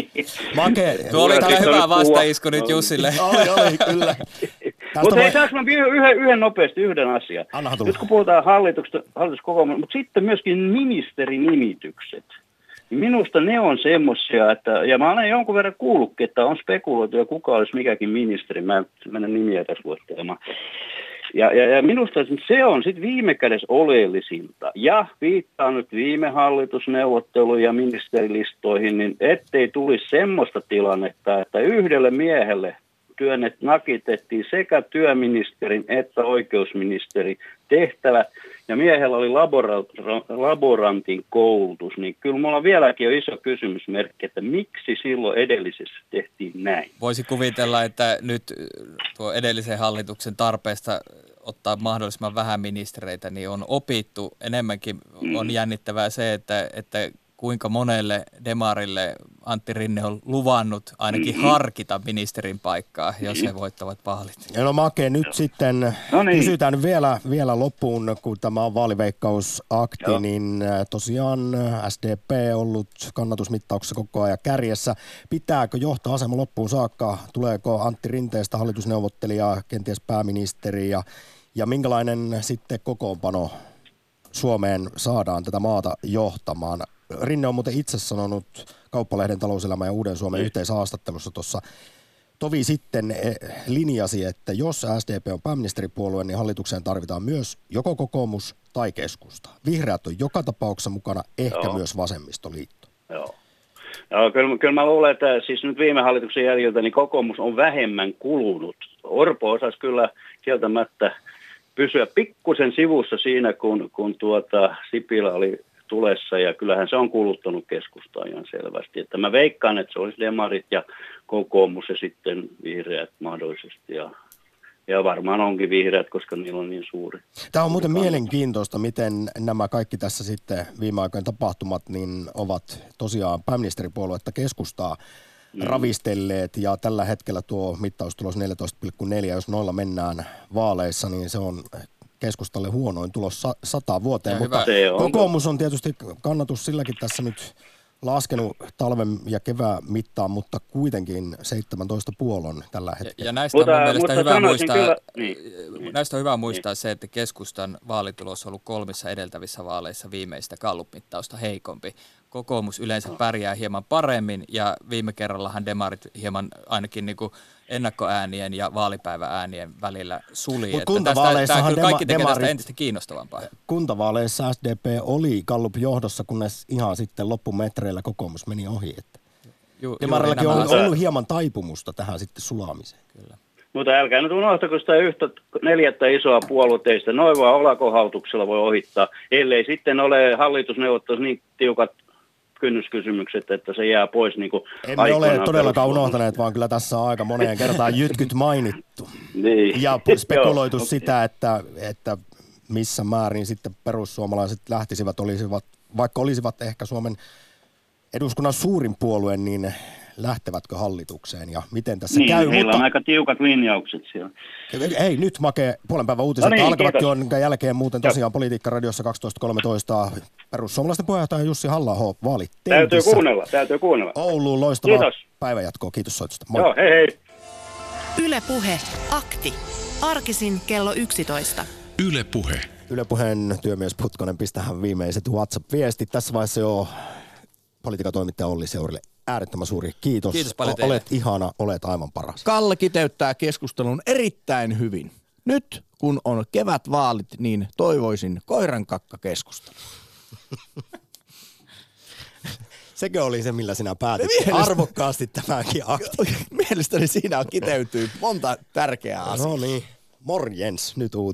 Make, tuo oli tämä hyvä vastaisku nyt Jussille. kyllä. Mutta ei saanko yhden, yhden nopeasti yhden asian. Nyt kun puhutaan hallituksesta, hallituskokoomasta, mutta sitten myöskin ministerinimiitykset. Minusta ne on semmoisia, että, ja mä olen jonkun verran kuullutkin, että on spekuloitu ja kuka olisi mikäkin ministeri, mä en mennä nimiä tässä luettelemaan. Ja, ja, ja minusta se on sitten viime kädessä oleellisinta. Ja viittaa nyt viime hallitusneuvotteluun ja ministerilistoihin, niin ettei tulisi semmoista tilannetta, että yhdelle miehelle työnnet nakitettiin sekä työministerin että oikeusministerin tehtävät, ja miehellä oli labora- laborantin koulutus, niin kyllä mulla vieläkin on iso kysymysmerkki, että miksi silloin edellisessä tehtiin näin. Voisi kuvitella, että nyt tuo edellisen hallituksen tarpeesta ottaa mahdollisimman vähän ministereitä, niin on opittu enemmänkin. Mm. On jännittävää se, että, että kuinka monelle demarille Antti Rinne on luvannut ainakin mm-hmm. harkita ministerin paikkaa, jos he voittavat vaalit. Ja no Make, nyt sitten no niin. kysytään vielä, vielä loppuun, kun tämä on vaaliveikkausakti, Joo. niin äh, tosiaan SDP ollut kannatusmittauksessa koko ajan kärjessä. Pitääkö johtaa asema loppuun saakka? Tuleeko Antti Rinteestä hallitusneuvottelija, kenties pääministeri ja, ja minkälainen sitten kokoonpano Suomeen saadaan tätä maata johtamaan? Rinne on muuten itse sanonut Kauppalehden talouselämä ja Uuden Suomen niin. yhteishaastattelussa tuossa tovi sitten eh, linjasi, että jos SDP on pääministeripuolue, niin hallitukseen tarvitaan myös joko kokoomus tai keskusta. Vihreät on joka tapauksessa mukana, ehkä Joo. myös vasemmistoliitto. Joo. Joo, kyllä, kyllä mä luulen, että siis nyt viime hallituksen jäljiltä niin kokoomus on vähemmän kulunut. Orpo osasi kyllä kieltämättä pysyä pikkusen sivussa siinä, kun, kun tuota Sipilä oli tulessa ja kyllähän se on kuluttanut keskustaa ihan selvästi. Että mä veikkaan, että se olisi demarit ja kokoomus ja sitten vihreät mahdollisesti ja ja varmaan onkin vihreät, koska niillä on niin suuri. Tämä on muuten mielenkiintoista, miten nämä kaikki tässä sitten viime aikojen tapahtumat niin ovat tosiaan pääministeripuoluetta keskustaa mm. ravistelleet ja tällä hetkellä tuo mittaustulos 14,4, jos noilla mennään vaaleissa, niin se on keskustalle huonoin tulos sata vuoteen, ja mutta hyvä. kokoomus on tietysti kannatus silläkin tässä nyt laskenut talven ja kevään mittaan, mutta kuitenkin 17 puolon tällä hetkellä. Ja, ja näistä mutta, on mielestä hyvä muistaa, kyllä, niin, näistä on hyvä muistaa niin. se, että keskustan vaalitulos on ollut kolmissa edeltävissä vaaleissa viimeistä kallupmittausta heikompi. Kokoomus yleensä pärjää hieman paremmin ja viime kerrallahan demarit hieman ainakin niin kuin ennakkoäänien ja vaalipäivääänien välillä suli. Mut kuntavaaleissahan tämä kaikki tekee tästä entistä kiinnostavampaa. Kuntavaaleissa SDP oli Gallup johdossa, kunnes ihan sitten loppumetreillä kokoomus meni ohi. Että Ju, Demarillakin on ollut hieman taipumusta tähän sitten sulaamiseen. Kyllä. Mutta älkää nyt unohtako sitä yhtä neljättä isoa puolueteista. Noin vaan olakohautuksella voi ohittaa, ellei sitten ole hallitusneuvottelussa niin tiukat kynnyskysymykset, että se jää pois niin kuin Emme ole todellakaan unohtaneet, vaan kyllä tässä on aika moneen kertaan jytkyt mainittu. niin. Ja spekuloitu Joo, sitä, että, että missä määrin sitten perussuomalaiset lähtisivät, olisivat, vaikka olisivat ehkä Suomen eduskunnan suurin puolue, niin lähtevätkö hallitukseen ja miten tässä niin, käy. Heillä mutta... on aika tiukat linjaukset siellä. Hei, nyt Make, puolen päivän uutiset no niin, alkavat, kiitos. jonka jälkeen muuten tosiaan Politiikka Radiossa 12.13 perussuomalaisten puheenjohtaja Jussi halla vaali Täytyy kuunnella, täytyy kuunnella. Ouluun loistavaa kiitos. päivänjatkoa. Kiitos soitosta. Moi. Joo, hei hei. Yle Puhe, akti. Arkisin kello 11. Yle Puhe. Yle Puheen työmies Putkonen, pistähän viimeiset WhatsApp-viestit. Tässä vaiheessa jo politiikan toimittaja Olli Seurille äärettömän suuri kiitos. Kiitos paljon teille. Olet ihana, olet aivan paras. Kalle kiteyttää keskustelun erittäin hyvin. Nyt kun on kevätvaalit, niin toivoisin koirankakka keskustelu. Sekö oli se, millä sinä päätit Mielestäni... arvokkaasti tämäkin akti? Mielestäni siinä on kiteytyy monta tärkeää asiaa. No niin, morjens, nyt uutis.